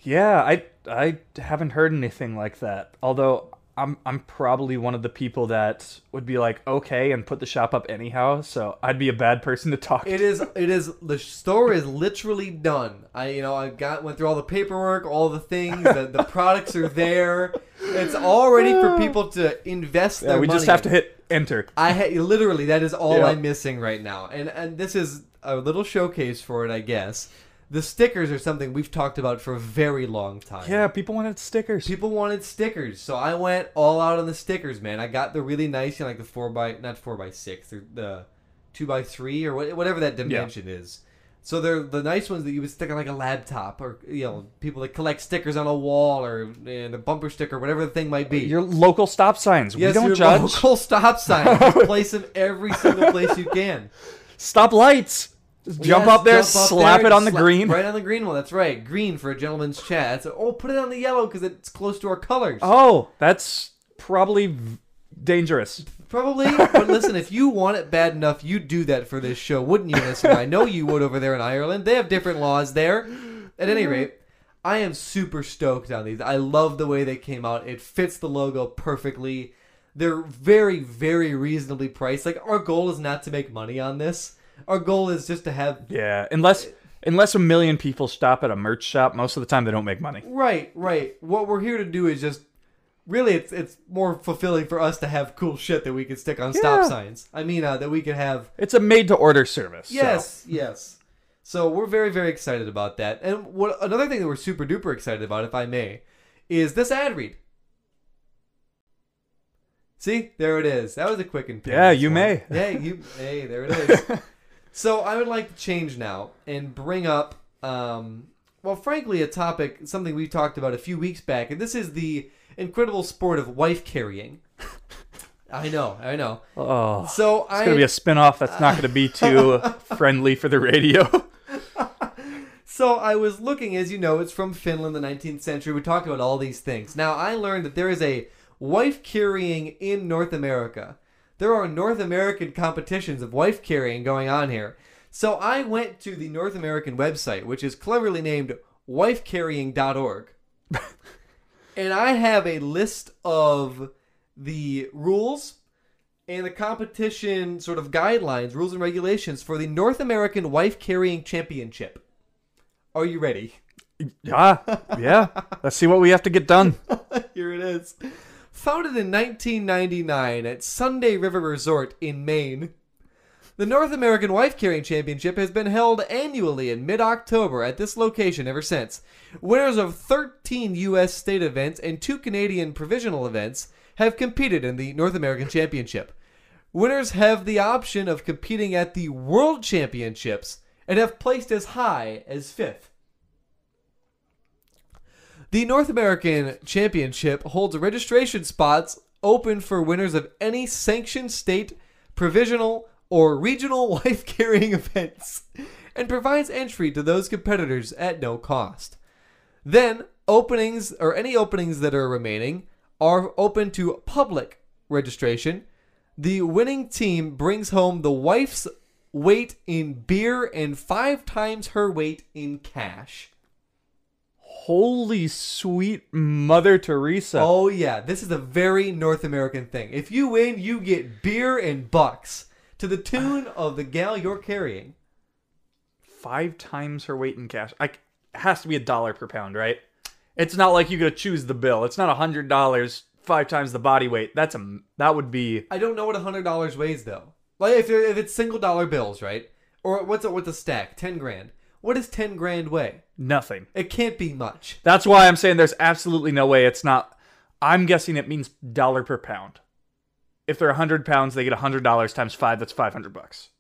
S1: Yeah, I I haven't heard anything like that. Although I'm I'm probably one of the people that would be like okay and put the shop up anyhow. So I'd be a bad person to talk
S2: It
S1: to.
S2: is it is the store is literally done. I you know I got went through all the paperwork, all the things. The, the products are there. It's all ready for people to invest
S1: Yeah, we just have to hit enter.
S2: I ha- literally that is all
S1: Yeah.
S2: I'm missing right now, and and this is a little showcase for it, I guess. The stickers are something we've talked about for a very long time.
S1: Yeah, people wanted stickers.
S2: People wanted stickers, so I went all out on the stickers, man. I got the really nice, you know, like the four by not four by six, the two by three or whatever that dimension is. So they're the nice ones that you would stick on like a laptop, or you know, people that collect stickers on a wall or and a bumper sticker, whatever the thing might be.
S1: Your local stop signs.
S2: yes,
S1: we don't
S2: your
S1: judge.
S2: local stop signs. Place them every single place you can.
S1: Stop lights. Just jump
S2: Yes,
S1: up there,
S2: jump up
S1: slap
S2: there,
S1: it on the green.
S2: Right on the green one. That's right. Green for a gentleman's chat. So, oh, put it on the yellow because it's close to our colors.
S1: Oh, that's probably v- dangerous.
S2: Probably. But listen, if you want it bad enough, you'd do that for this show, wouldn't you, listener? I know you would over there in Ireland. They have different laws there. At any rate, I am super stoked on these. I love the way they came out. It fits the logo perfectly. They're very, very reasonably priced. Like, our goal is not to make money on this. Our goal is just to have
S1: Yeah, unless unless a million people stop at a merch shop, most of the time they don't make money.
S2: Right, right. What we're here to do is just really it's it's more fulfilling for us to have cool shit that we can stick on stop signs. I mean, uh, that we can have
S1: It's a made to order service. so-
S2: Yes, yes. So we're very very excited about that. And what another thing that we're super duper excited about if I may is this ad read. See, there it is. That was a quick and
S1: Yeah, you
S2: one.
S1: may.
S2: Yeah, you. Hey, there it is. so I would like to change now and bring up, um, well, frankly, a topic, something we talked about a few weeks back, and this is the incredible sport of wife carrying. I know, I know.
S1: Oh,
S2: So
S1: it's
S2: I
S1: gonna be a spin-off that's not gonna be too friendly for the radio.
S2: So I was looking, as you know, it's from Finland, the 19th century. We talked about all these things. Now I learned that there is a wife carrying in North America. There are North American competitions of wife carrying going on here. So I went to the North American website, which is cleverly named wifecarrying.org. and I have a list of the rules and the competition sort of guidelines, rules and regulations for the North American Wife Carrying Championship. Are you ready?
S1: Yeah, yeah. Let's see what we have to get done.
S2: Here it is. Founded in 1999 at Sunday River Resort in Maine, the North American Wife Carrying Championship has been held annually in mid October at this location ever since. Winners of 13 U.S. state events and two Canadian provisional events have competed in the North American Championship. Winners have the option of competing at the World Championships and have placed as high as fifth. The North American Championship holds registration spots open for winners of any sanctioned state, provisional, or regional wife carrying events and provides entry to those competitors at no cost. Then, openings or any openings that are remaining are open to public registration. The winning team brings home the wife's weight in beer and five times her weight in cash.
S1: Holy sweet Mother Teresa!
S2: Oh yeah, this is a very North American thing. If you win, you get beer and bucks to the tune of the gal you're carrying.
S1: Five times her weight in cash. I, it has to be a dollar per pound, right? It's not like you gotta choose the bill. It's not a hundred dollars, five times the body weight. That's a that would be
S2: I don't know what a hundred dollars weighs though. Like if you're, if it's single dollar bills, right? Or what's it with a stack? Ten grand. What does ten grand weigh?
S1: nothing.
S2: It can't be much.
S1: That's why I'm saying there's absolutely no way it's not. I'm guessing it means dollar per pound. If they're 100 pounds, they get $100 times five. That's 500 bucks.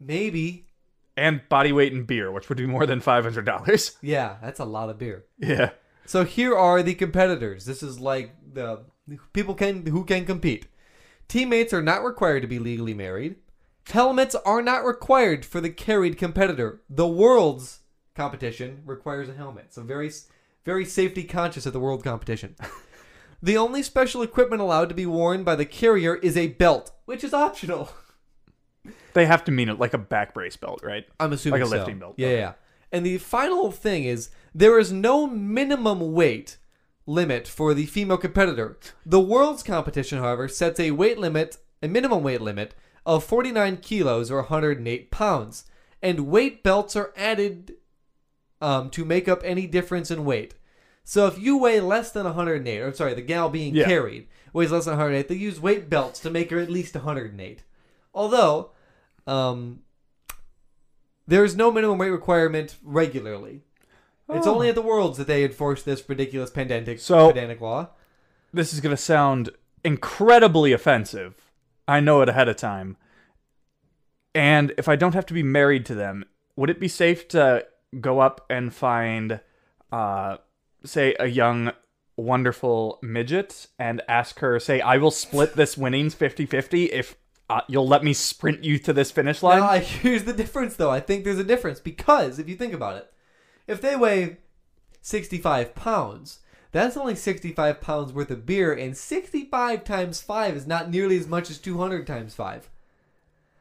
S2: Maybe.
S1: And body weight in beer, which would be more than $500.
S2: Yeah, that's a lot of beer.
S1: Yeah.
S2: So here are the competitors. This is like the people can who can compete. Teammates are not required to be legally married. Helmets are not required for the carried competitor. The world's competition requires a helmet. So very very safety conscious at the world competition. the only special equipment allowed to be worn by the carrier is a belt, which is optional.
S1: They have to mean it like a back brace belt, right?
S2: I'm assuming
S1: Like a
S2: so.
S1: lifting belt.
S2: Yeah, yeah. And the final thing is there is no minimum weight limit for the female competitor. The world's competition, however, sets a weight limit, a minimum weight limit of 49 kilos or 108 pounds, and weight belts are added um, to make up any difference in weight. So if you weigh less than 108, or sorry, the gal being
S1: Yeah.
S2: carried weighs less than 108, they use weight belts to make her at least 108. Although, um, there is no minimum weight requirement regularly. It's
S1: Oh.
S2: only at the Worlds that they enforce this ridiculous pedantic,
S1: So-
S2: pedantic law.
S1: This is going to sound incredibly offensive. I know it ahead of time. And if I don't have to be married to them, would it be safe to go up and find, uh, say, a young, wonderful midget and ask her, say, I will split this winnings 50 50 if uh, you'll let me sprint you to this finish line?
S2: Now, here's the difference, though. I think there's a difference because if you think about it, if they weigh 65 pounds, that's only 65 pounds worth of beer, and 65 times 5 is not nearly as much as 200 times 5.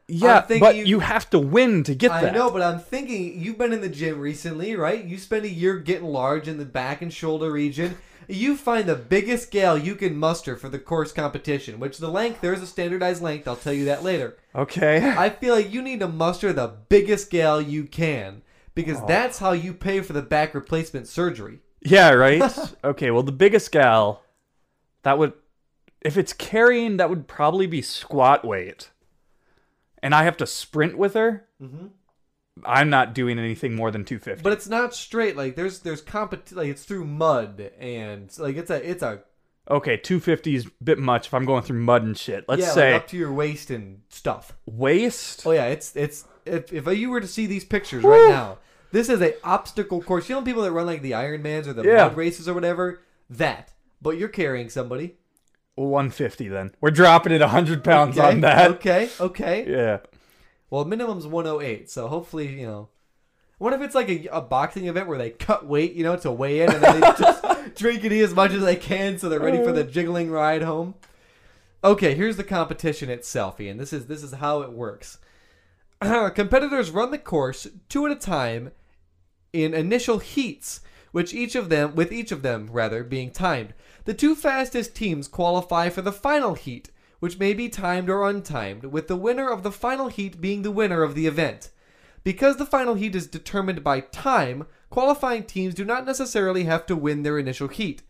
S1: yeah, but
S2: you-
S1: you, have to win to get
S2: I
S1: that.
S2: I know, but I'm thinking you've been in the gym recently, right? You spend a year getting large in the back and shoulder region. You find the biggest scale you can muster for the course competition, which the length, there's a standardized length. I'll tell you that later.
S1: Okay.
S2: I feel like you need to muster the biggest scale you can because
S1: Oh.
S2: that's how you pay for the back replacement surgery.
S1: Yeah, right? okay, well, the biggest gal, that would, if it's carrying, that would probably be squat weight. And I have to sprint with her.
S2: Mhm.
S1: I'm not doing anything more than 250.
S2: But it's not straight. Like there's there's compet like it's through mud and like it's a it's a
S1: okay, 250 is a bit much if I'm going through mud and shit. Let's
S2: yeah
S1: say
S2: like up to your waist and stuff.
S1: waist.
S2: Oh yeah, it's it's if if you were to see these pictures right now, this is a obstacle course. You know people that run like the Ironmans or the
S1: Yeah.
S2: mud races or whatever. That, but you're carrying somebody.
S1: 150 then. We're dropping it 100 pounds
S2: okay,
S1: on that.
S2: Okay, okay.
S1: Yeah.
S2: Well, minimum's 108, so hopefully, you know. What if it's like a, a boxing event where they cut weight, you know, to weigh in and then they just drink and eat as much as they can so they're ready for the uh. jiggling ride home? Okay, here's the competition itself, Ian. This is this is how it works. Competitors run the course two at a time in initial heats, which each of them with each of them rather being timed. The two fastest teams qualify for the final heat, which may be timed or untimed, with the winner of the final heat being the winner of the event. Because the final heat is determined by time, qualifying teams do not necessarily have to win their initial heat.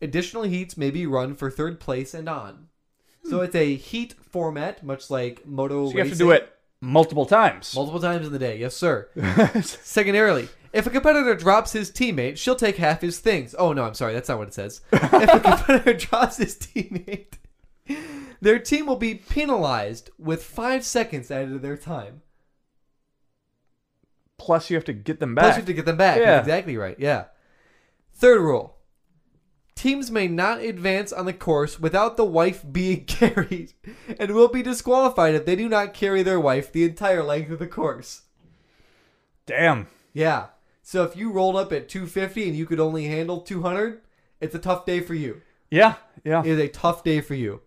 S2: Additional heats may be run for third place and on. So it's a heat format, much like moto
S1: So you have to do it multiple times.
S2: multiple times in the day. Yes, sir. Secondarily, if a competitor drops his teammate, she'll take half his things. Oh no, I'm sorry, that's not what it says. if a competitor drops his teammate, their team will be penalized with five seconds added to their time.
S1: Plus, you have to get them back.
S2: Plus, you have to get them back.
S1: Yeah.
S2: That's exactly right. Yeah. Third rule: teams may not advance on the course without the wife being carried, and will be disqualified if they do not carry their wife the entire length of the course.
S1: Damn.
S2: Yeah. So if you rolled up at 250 and you could only handle 200, it's a tough day for you.
S1: Yeah, yeah.
S2: It is a tough day for you.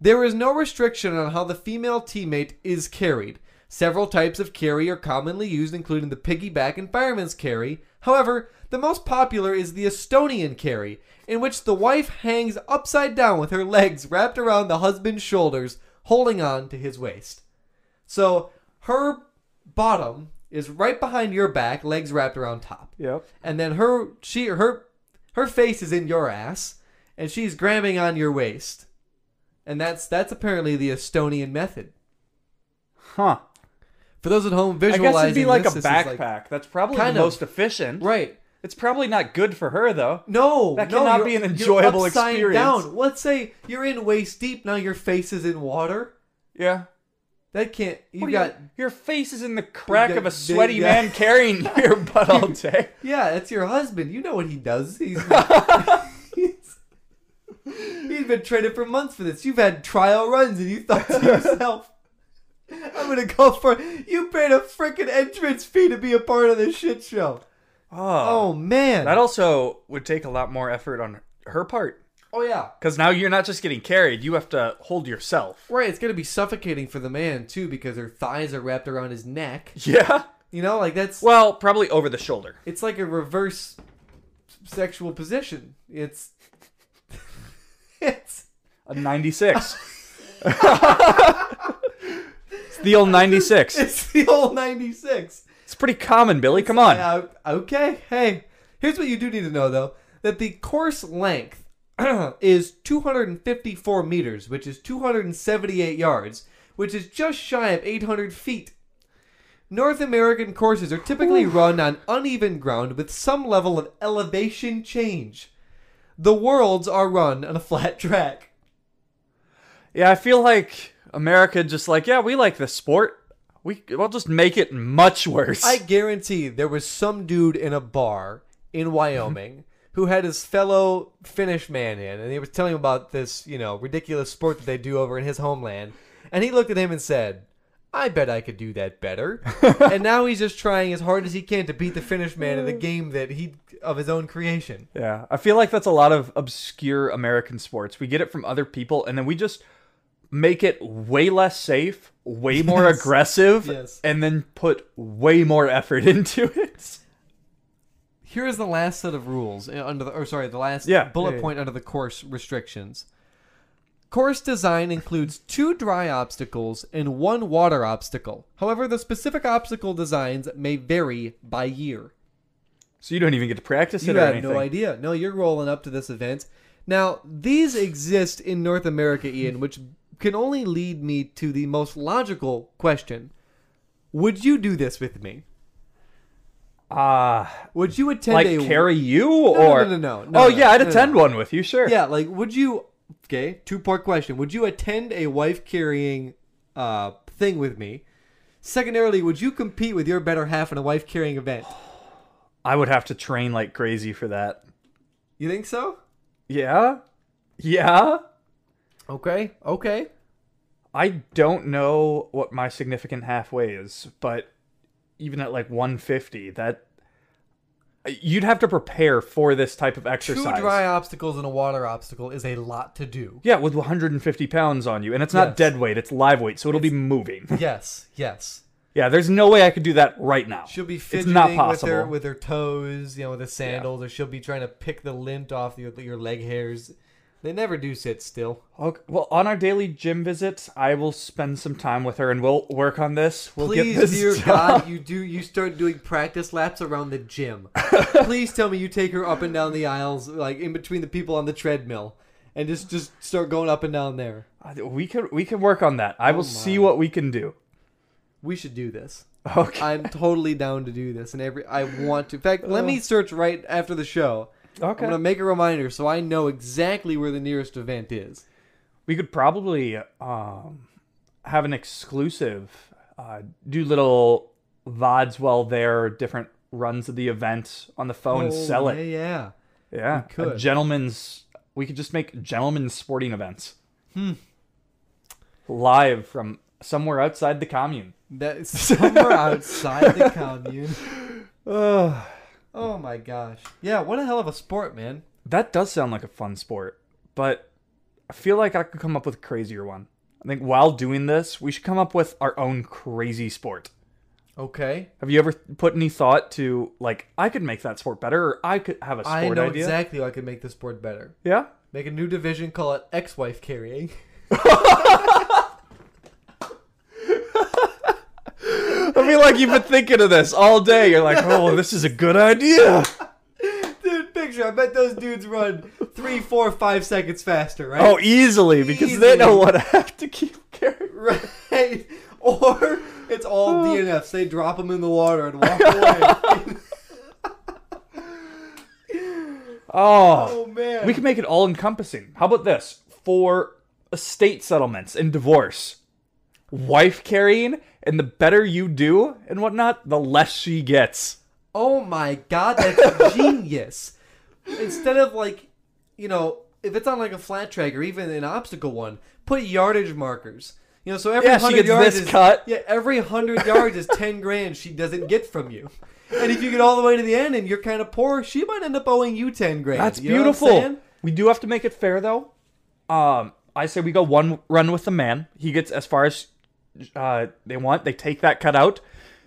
S2: There is no restriction on how the female teammate is carried. Several types of carry are commonly used, including the piggyback and fireman's carry. However, the most popular is the Estonian carry, in which the wife hangs upside down with her legs wrapped around the husband's shoulders, holding on to his waist. So her bottom is right behind your back, legs wrapped around top
S1: Yep.
S2: and then her she her her face is in your ass and she's grabbing on your waist and that's that's apparently the estonian method
S1: Huh.
S2: for those at home visualizing, I
S1: guess it'd be like
S2: this,
S1: a backpack.
S2: like-
S1: That's probably the
S2: of.
S1: most efficient.
S2: right
S1: It's probably not good for her though.
S2: no
S1: That
S2: no,
S1: cannot
S2: you're-
S1: be an
S2: you're
S1: enjoyable
S2: upside
S1: experience.
S2: down. let's say you're in waist deep now your face is in water
S1: Yeah.
S2: That can't you got
S1: your, your face is in the crack
S2: got
S1: of a sweaty man carrying your butt all day.
S2: yeah that's your husband you know what he does he's he's, he's been training for months for this you've had trial runs and you thought to yourself I'm gonna go for you paid a freaking entrance fee to be a part of this shit show.
S1: Oh.
S2: Oh man.
S1: That also would take a lot more effort on her part.
S2: Oh yeah.
S1: Because now you're not just getting carried, you have to hold yourself.
S2: Right, it's gonna be suffocating for the man too because her thighs are wrapped around his neck.
S1: Yeah.
S2: You know, like that's
S1: Well, probably over the shoulder.
S2: it's like a reverse sexual position. It's it's
S1: A 96. it's the old 96.
S2: it's the old ninety six.
S1: It's pretty common, Billy. Come on.
S2: Yeah, okay. Hey, here's what you do need to know though. that the course length is 254 meters, which is 278 yards, which is just shy of 800 feet. North American courses are typically run on uneven ground with some level of elevation change. The worlds are run on a flat track.
S1: Yeah, I feel like America just like, yeah, we like this sport. We we'll just make it much worse.
S2: I guarantee there was some dude in a bar in Wyoming who had his fellow Finnish man in, and he was telling him about this, you know, ridiculous sport that they do over in his homeland. And he looked at him and said, I bet I could do that better. and now he's just trying as hard as he can to beat the Finnish man in the game that he of his own creation.
S1: yeah, I feel like that's a lot of obscure American sports. We get it from other people, and then we just make it way less safe, way more
S2: Yes.
S1: aggressive,
S2: Yes.
S1: and then put way more effort into it.
S2: Here is the last set of rules uh, under the, or sorry, the last
S1: Yeah,
S2: bullet
S1: yeah, yeah.
S2: point under the course restrictions. Course design includes two dry obstacles and one water obstacle. However, the specific obstacle designs may vary by year.
S1: So you don't even get to practice
S2: You
S1: it or
S2: have
S1: anything.
S2: no idea. No, you're rolling up to this event. Now, these exist in North America, Ian, which can only lead me to the most logical question. Would you do this with me?
S1: Ah,
S2: Would you attend
S1: like
S2: a
S1: carry you or
S2: no, no, no, no,
S1: oh
S2: no,
S1: yeah, I'd
S2: no, no.
S1: attend one with you, sure.
S2: Yeah, like would you okay, two part question. Would you attend a wife carrying uh thing with me? Secondarily, would you compete with your better half in a wife carrying event?
S1: I would have to train like crazy for that.
S2: You think so?
S1: Yeah, yeah.
S2: Okay, okay.
S1: I don't know what my significant halfway is, but even at like 150, that you'd have to prepare for this type of exercise.
S2: Two dry obstacles and a water obstacle is a lot to do.
S1: yeah, with 150 pounds on you, and it's not
S2: Yes.
S1: dead weight; it's live weight, so it'll be moving.
S2: Yes, yes.
S1: Yeah, there's no way I could do that right now.
S2: She'll be
S1: it's
S2: fidgeting with her with her toes, you know, with the sandals, or she'll be trying to pick the lint off your, your leg hairs. They never do sit still.
S1: Okay, well, on our daily gym visits, I will spend some time with her, and we'll work on this. We'll
S2: Please,
S1: get this
S2: dear
S1: done.
S2: God, you do you start doing practice laps around the gym. Please tell me you take her up and down the aisles, like in between the people on the treadmill, and just just start going up and down there.
S1: We can we can work on that. I oh will
S2: Oh
S1: see what we can do.
S2: We should do this.
S1: Okay.
S2: I'm totally down to do this, and every I want to. In fact, let me search right after the show.
S1: Okay.
S2: I'm gonna make a reminder so I know exactly where the nearest event is.
S1: We could probably um, have an exclusive, uh, do little VODs while there, different runs of the event on the phone,
S2: Oh,
S1: sell
S2: Yeah,
S1: it.
S2: yeah.
S1: Yeah.
S2: we could.
S1: A gentleman's, we could just make gentlemen's sporting events.
S2: Hmm.
S1: Live from somewhere outside the commune.
S2: That's somewhere outside the commune.
S1: Ugh.
S2: Oh my gosh. Yeah, what a hell of a sport, man.
S1: that does sound like a fun sport, but I feel like I could come up with a crazier one. I think while doing this, we should come up with our own crazy sport.
S2: Okay.
S1: Have you ever put any thought to like I could make that sport better, or I could have a sport
S2: I know
S1: idea?
S2: exactly how I could make the sport better.
S1: Yeah.
S2: Make a new division, call it ex-wife carrying.
S1: I feel like you've been thinking of this all day. You're like, oh, this is a good idea.
S2: Dude, picture, I bet those dudes run three, four, five seconds faster, right?
S1: Oh, easily because they know what I have to keep carrying.
S2: Right. Or it's all DNFs. They drop them in the water and walk away.
S1: Oh,
S2: oh man.
S1: we can make it all encompassing. How about this for estate settlements and divorce? Wife carrying, and the better you do and whatnot, the less she gets.
S2: Oh my god, that's genius. Instead of like, you know, if it's on like a flat track or even an obstacle one, put yardage markers. You know, so every
S1: Yeah, she
S2: hundred
S1: gets
S2: yards is
S1: cut.
S2: yeah, every hundred yards is ten grand she doesn't get from you. And if you get all the way to the end and you're kind of poor, she might end up owing you ten grand.
S1: That's
S2: You know what I'm
S1: beautiful. we do have to make it fair though. Um, I say we go one run with the man. He gets as far as uh, they want. They take that cut out.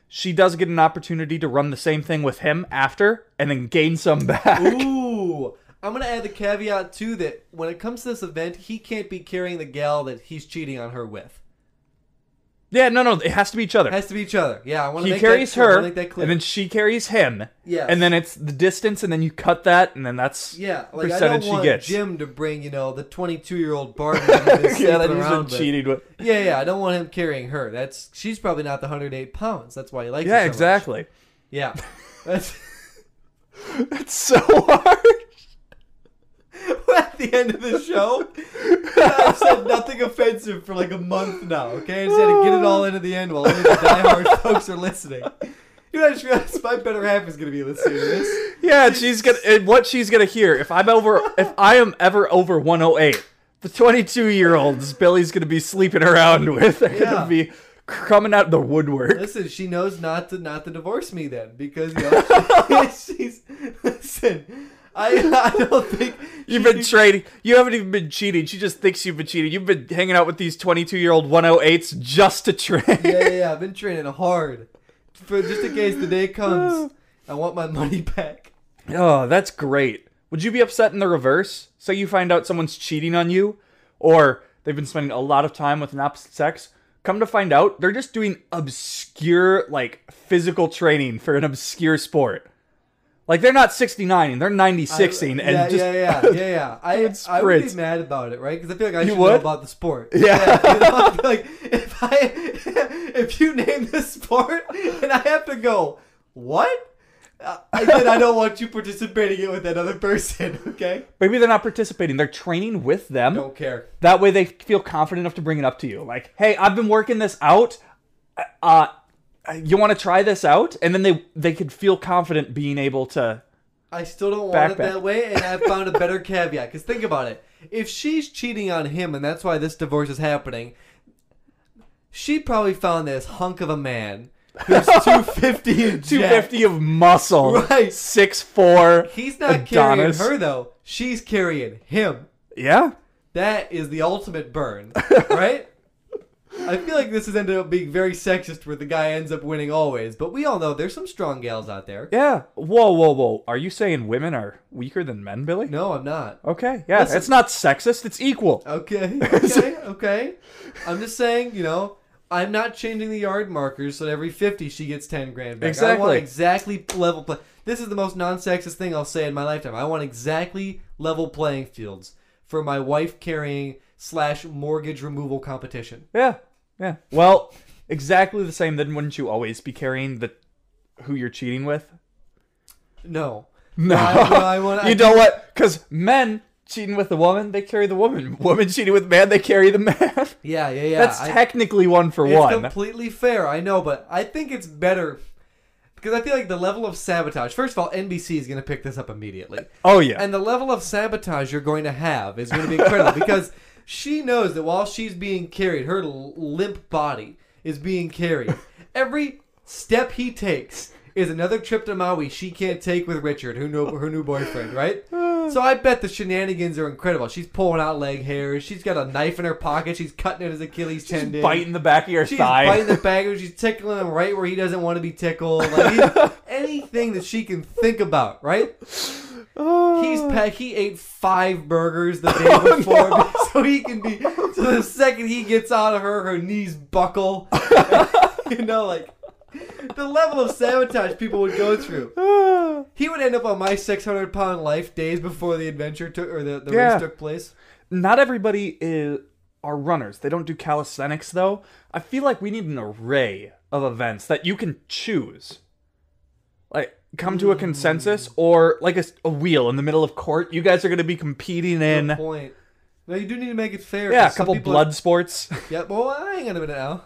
S1: She does get an opportunity to run the same thing with him after, and then gain some back.
S2: Ooh. I'm gonna add the caveat too that when it comes to this event, he can't be carrying the gal that he's cheating on her with.
S1: Yeah, no, no, it has to be each other.
S2: Has to be each other. Yeah, I want to
S1: he
S2: make
S1: carries
S2: that,
S1: her,
S2: make that clear.
S1: and then she carries him.
S2: Yeah,
S1: And then it's the distance, and then you cut that, and then that's
S2: yeah, like I don't want. Jim to bring you know the 22 year old Barbie that he's been
S1: yeah, that he's been cheating with.
S2: Yeah, yeah, I don't want him carrying her. That's she's probably not the 108 pounds. That's why he likes. her
S1: Yeah,
S2: so much.
S1: exactly.
S2: Yeah, that's
S1: It's so hard.
S2: at the end of the show. I've said nothing offensive for like a month now. Okay, I just had to get it all into the end while only the diehard folks are listening. You know, I just realized my better half is going to be listening to this.
S1: Yeah, and she's gonna. And what she's gonna hear if I'm over, if I am ever over 108, the 22 year olds Billy's gonna be sleeping around with are
S2: Yeah.
S1: gonna be coming out the woodwork.
S2: Listen, she knows not to not to divorce me then because you know she's listen. I I don't think
S1: You've been trading. You haven't even been cheating. She just thinks you've been cheating. You've been hanging out with these 22 year old 108s just to train.
S2: yeah, yeah, yeah. I've been training hard for just in case the day comes. I want my money back.
S1: Oh, that's great. Would you be upset in the reverse? Say you find out someone's cheating on you, or they've been spending a lot of time with an opposite sex. Come to find out, they're just doing obscure, like, physical training for an obscure sport. Like, they're not 69, they're 96 and
S2: yeah,
S1: just.
S2: yeah, yeah, yeah, yeah. I, I would be mad about it, right? Because I feel like I
S1: You
S2: should
S1: would?
S2: know about the sport.
S1: Yeah.
S2: you know, like if I if you name this sport and I have to go, what? Uh, I then I don't want you participating in with that other person. Okay.
S1: Maybe they're not participating, they're training with them.
S2: Don't care.
S1: That way they feel confident enough to bring it up to you. Like, hey, I've been working this out. Uh, you want to try this out? And then they they could feel confident being able to.
S2: I still don't want it that way, and I found a better caveat. Because think about it: if she's cheating on him, and that's why this divorce is happening, she probably found this hunk of a man who's two fifty and
S1: Two of muscle,
S2: Right.
S1: Six four.
S2: He's not carrying her though; she's carrying him.
S1: Yeah,
S2: That is the ultimate burn, right? I feel like this has ended up being very sexist, where the guy ends up winning always. But we all know there's some strong gals out there.
S1: yeah. Whoa, whoa, whoa! Are you saying women are weaker than men, Billy?
S2: No, I'm not.
S1: Okay, yeah.
S2: Listen-
S1: It's not sexist. It's equal.
S2: Okay, okay, okay. I'm just saying, you know, I'm not changing the yard markers so that every 50 she gets 10 grand back. Exactly. I want
S1: Exactly.
S2: exactly level play. This is the most non-sexist thing I'll say in my lifetime. I want exactly level playing fields for my wife carrying slash mortgage removal competition.
S1: Yeah, yeah. Well, exactly the same. Then wouldn't you always be carrying the who you're cheating with?
S2: No.
S1: No,
S2: I- no, I
S1: you know what? Because men cheating with the woman, they carry the woman. Woman cheating with man, they carry the man.
S2: Yeah, yeah, yeah.
S1: That's
S2: I-
S1: technically one for one.
S2: It's
S1: one.
S2: completely fair, I know, but I think it's better because I feel like the level of sabotage. First of all, NBC is going to pick this up immediately.
S1: oh yeah,
S2: And the level of sabotage you're going to have is going to be incredible because she knows that while she's being carried, her limp body is being carried. Every step he takes is another trip to Maui she can't take with Richard, her new, her new boyfriend, right? So I bet the shenanigans are incredible. She's pulling out leg hairs. She's got a knife in her pocket. She's cutting at his Achilles tendon.
S1: biting the back of your
S2: She's
S1: thigh.
S2: biting the bag. She's tickling him right where he doesn't want to be tickled. Like anything that she can think about, right? He's oh. pack. He ate five burgers the day before, so he can be. So the second he gets out of her, her knees buckle. you know, like the level of sabotage people would go through. He would end up on my 600 pound life days before the adventure took or the, the
S1: Yeah.
S2: race took place.
S1: Not everybody is are runners. They don't do calisthenics though. I feel like we need an array of events that you can choose. Like come to a consensus or like a wheel in the middle of court. You guys are going to be competing in
S2: Good point. No, you do need to make it fair.
S1: yeah, a
S2: 'cause some
S1: couple
S2: people are-
S1: blood sports.
S2: Yep. Well, I ain't gonna minute now.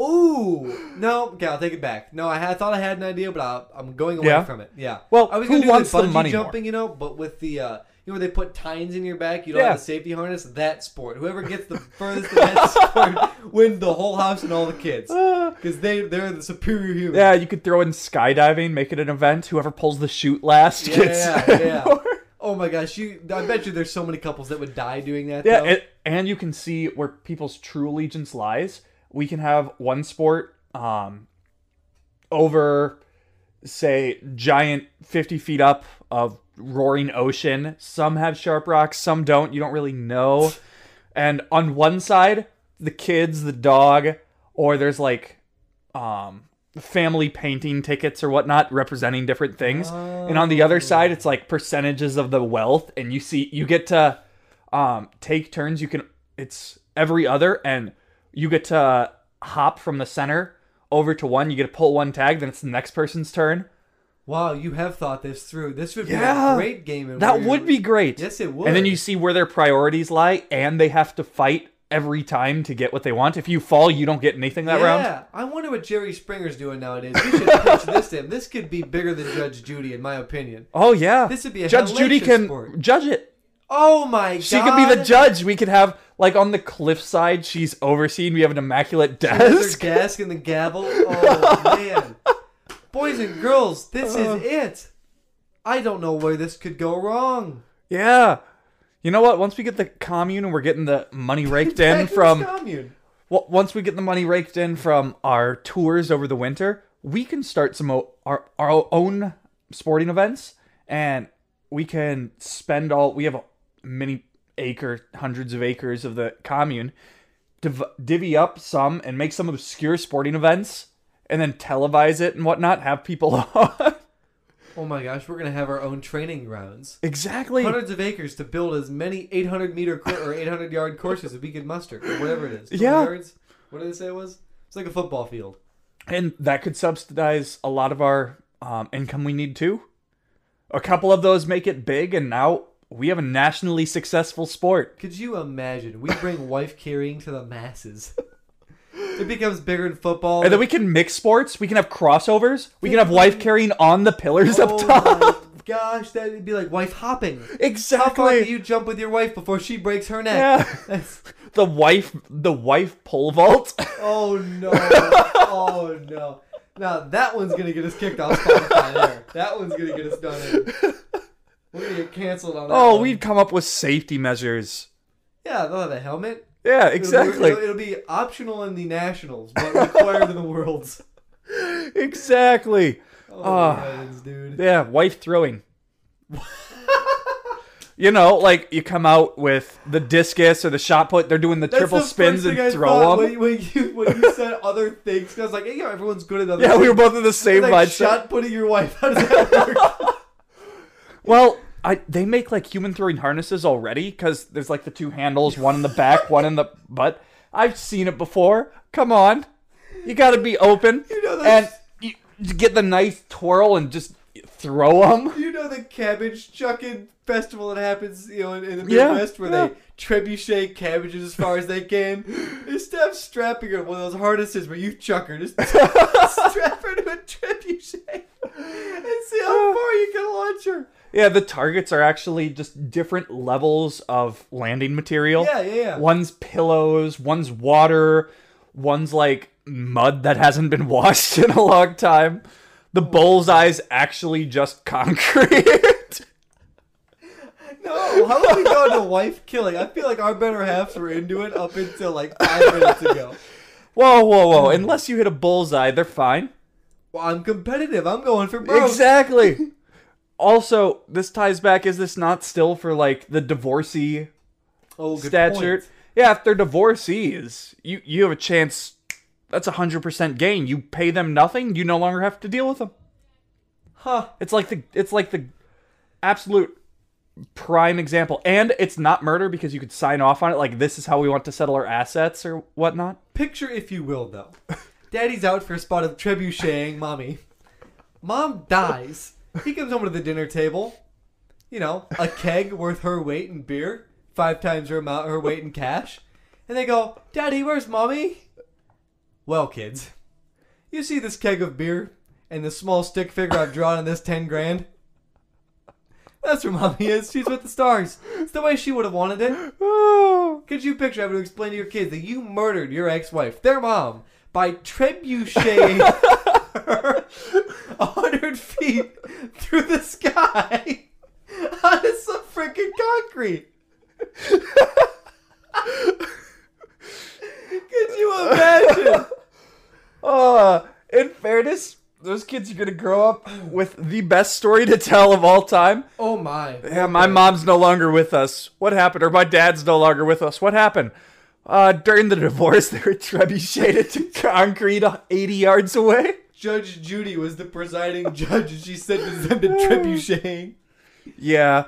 S2: Ooh, no. Okay, I'll take it back. No, I had thought I had an idea, but I, I'm going away
S1: Yeah?
S2: from it. Yeah.
S1: Well,
S2: I was
S1: who
S2: gonna do
S1: wants
S2: the
S1: the
S2: bungee
S1: money more?
S2: jumping, you know, but with the uh, you know where they put tines in your back, you don't
S1: Yeah.
S2: have the safety harness. That sport. Whoever gets the furthest in that sport wins the whole house and all the kids because they they're the superior human.
S1: Yeah, you could throw in skydiving, make it an event. Whoever pulls the chute last
S2: Yeah,
S1: gets.
S2: yeah, yeah. Oh my gosh, you! I bet you there's so many couples that would die doing that.
S1: Yeah, it, and you can see where people's true allegiance lies. We can have one sport um, over, say, giant 50 feet up of roaring ocean. Some have sharp rocks, some don't. You don't really know. And on one side, the kids, the dog, or there's like um family painting tickets or whatnot representing different things. And on the other side it's like percentages of the wealth and you see you get to um take turns. You can it's every other and you get to hop from the center over to one. You get to pull one tag, then it's the next person's turn.
S2: Wow, you have thought this through. This would be
S1: Yeah.
S2: a great game.
S1: That would be great.
S2: Yes, it would.
S1: And then you see where their priorities lie, and they have to fight every time to get what they want. If you fall, you don't get anything that
S2: yeah,
S1: round.
S2: Yeah, I wonder what Jerry Springer's doing nowadays. We should pitch this to him. This could be bigger than Judge Judy, in my opinion.
S1: Oh yeah,
S2: This would be a
S1: Judge Judy can
S2: sport.
S1: judge it.
S2: Oh my god.
S1: She could be the judge. We could have like on the cliffside. She's overseen. We have an immaculate desk.
S2: her desk and the gavel. Oh man. Boys and girls, this
S1: Uh.
S2: is it. I don't know where this could go wrong.
S1: Yeah. You know what? Once we get the commune and we're getting the money raked in from
S2: commune.
S1: Well, once we get the money raked in from our tours over the winter, we can start some o- our our own sporting events, and we can spend all. We have a many acre, hundreds of acres of the commune. Div- divvy up some and make some obscure sporting events, and then televise it and whatnot. Have people on.
S2: Oh my gosh, we're gonna have our own training grounds.
S1: exactly.
S2: Hundreds of acres to build as many 800 meter cour- or 800 yard courses as we could muster, or whatever it is.
S1: Yeah.
S2: Yards? What did they say it was? It's like a football field.
S1: and that could subsidize a lot of our um, income we need too. A couple of those make it big, and now we have a nationally successful sport.
S2: Could you imagine? We bring wife carrying to the masses. It becomes bigger in football.
S1: And then we can mix sports. We can have crossovers. We can have wife carrying on the pillars
S2: oh
S1: up top.
S2: my gosh, that'd be like wife hopping. Exactly. How far do you jump with your wife before she breaks her neck?
S1: Yeah. The wife, the wife pole vault.
S2: oh no. Oh no. Now that one's gonna get us kicked off Spotify there. That one's gonna get us done in. We're gonna get canceled on that.
S1: oh,
S2: one.
S1: we'd come up with safety measures.
S2: Yeah, they'll have a helmet.
S1: Yeah,
S2: It'll-
S1: exactly.
S2: It'll, it'll be optional in the nationals, but required in the worlds.
S1: Exactly.
S2: Oh,
S1: Ah.
S2: heavens, dude.
S1: Yeah, wife throwing. you know, like you come out with the discus or the shot put. They're doing the
S2: That's
S1: triple
S2: the
S1: spins and
S2: I
S1: throw them.
S2: When, when you when you said other things, I was like, hey, yeah, everyone's good at other.
S1: Yeah, we were both in the same
S2: like
S1: mindset.
S2: shot putting your wife. How does that work?
S1: Well, I they make like human throwing harnesses already because there's like the two handles, one in the back, one in the butt. I've seen it before. Come on, you got to be open
S2: You know
S1: and you, you get the nice twirl and just throw them.
S2: you know the cabbage chucking festival that happens, you know, in, in the
S1: Yeah,
S2: Midwest where
S1: yeah.
S2: they trebuchet cabbages as far as they can. Instead of strapping her one of those harnesses where you chuck her, just strap her to a trebuchet and see how uh. far you can launch her.
S1: Yeah, the targets are actually just different levels of landing material.
S2: Yeah, yeah, yeah.
S1: One's pillows, one's water, one's like mud that hasn't been washed in a long time. The oh. bullseye's actually just concrete.
S2: No, how are we going to wife killing? I feel like our better halves were into it up until like five minutes ago.
S1: whoa, whoa, whoa. Unless you hit a bullseye, they're fine.
S2: Well, I'm competitive. I'm going for broke.
S1: Exactly. also, this ties back is this not still for like the divorcee
S2: Oh, point.
S1: Yeah, if they're divorcees, you you have a chance that's a hundred percent gain. You pay them nothing, you no longer have to deal with them.
S2: Huh.
S1: It's like the it's like the absolute prime example. And it's not murder because you could sign off on it like this is how we want to settle our assets or whatnot.
S2: Picture, if you will, though. Daddy's out for a spot of trebucheting mommy. Mom dies. He comes over to the dinner table. You know, a keg worth her weight in beer, five times her amount, her weight in cash. And they go, Daddy, where's mommy? Well, kids, you see this keg of beer and the small stick figure I've drawn on this ten grand? That's where mommy is. She's with the stars. It's the way she would have wanted it.
S1: Oh.
S2: Could you picture having to explain to your kids that you murdered your ex-wife, their mom, by trebucheting her a hundred feet through the sky onto some freaking concrete? Could you imagine?
S1: Uh, in fairness, those kids are gonna grow up with the best story to tell of all time.
S2: Oh my!
S1: Yeah, my mom's no longer with us. What happened? Or my dad's no longer with us. What happened? Uh, during the divorce, they were trebucheted to concrete 80 yards away.
S2: Judge Judy was the presiding judge, and she said sentenced them to trebucheting.
S1: Yeah,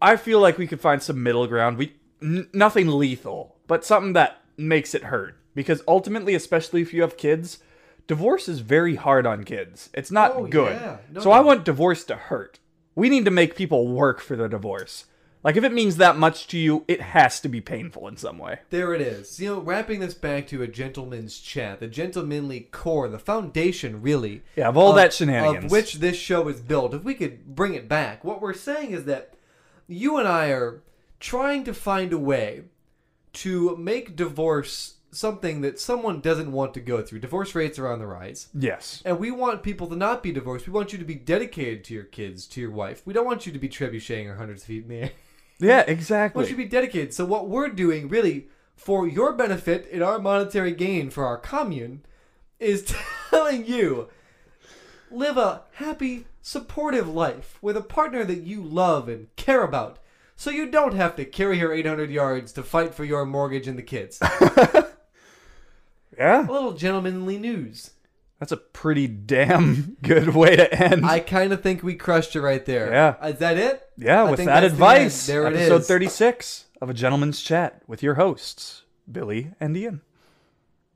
S1: I feel like we could find some middle ground. We n- nothing lethal, but something that makes it hurt. Because ultimately, especially if you have kids, divorce is very hard on kids. It's not
S2: Oh,
S1: good.
S2: yeah. No,
S1: so
S2: no.
S1: I want divorce to hurt. We need to make people work for the divorce. Like if it means that much to you, it has to be painful in some way.
S2: There it is. You know, wrapping this back to a gentleman's chat, the gentlemanly core, the foundation, really.
S1: Yeah, of all
S2: of-
S1: that shenanigans.
S2: Of which this show is built. If we could bring it back, what we're saying is that you and I are trying to find a way to make divorce something that someone doesn't want to go through. Divorce rates are on the rise.
S1: yes.
S2: And we want people to not be divorced. We want you to be dedicated to your kids, to your wife. We don't want you to be trebucheting or hundreds of feet in the air.
S1: Yeah, exactly.
S2: you to be dedicated. So what we're doing, really, for your benefit and our monetary gain for our commune, is telling you live a happy, supportive life with a partner that you love and care about. So you don't have to carry her 800 yards to fight for your mortgage and the kids.
S1: yeah.
S2: a little gentlemanly news.
S1: That's a pretty damn good way to end.
S2: I kind of think we crushed it right there.
S1: Yeah.
S2: Is that it?
S1: yeah,
S2: I
S1: with that
S2: the
S1: advice,
S2: end. There it
S1: episode
S2: is.
S1: 36 of A Gentleman's Chat with your hosts, Billy and Ian.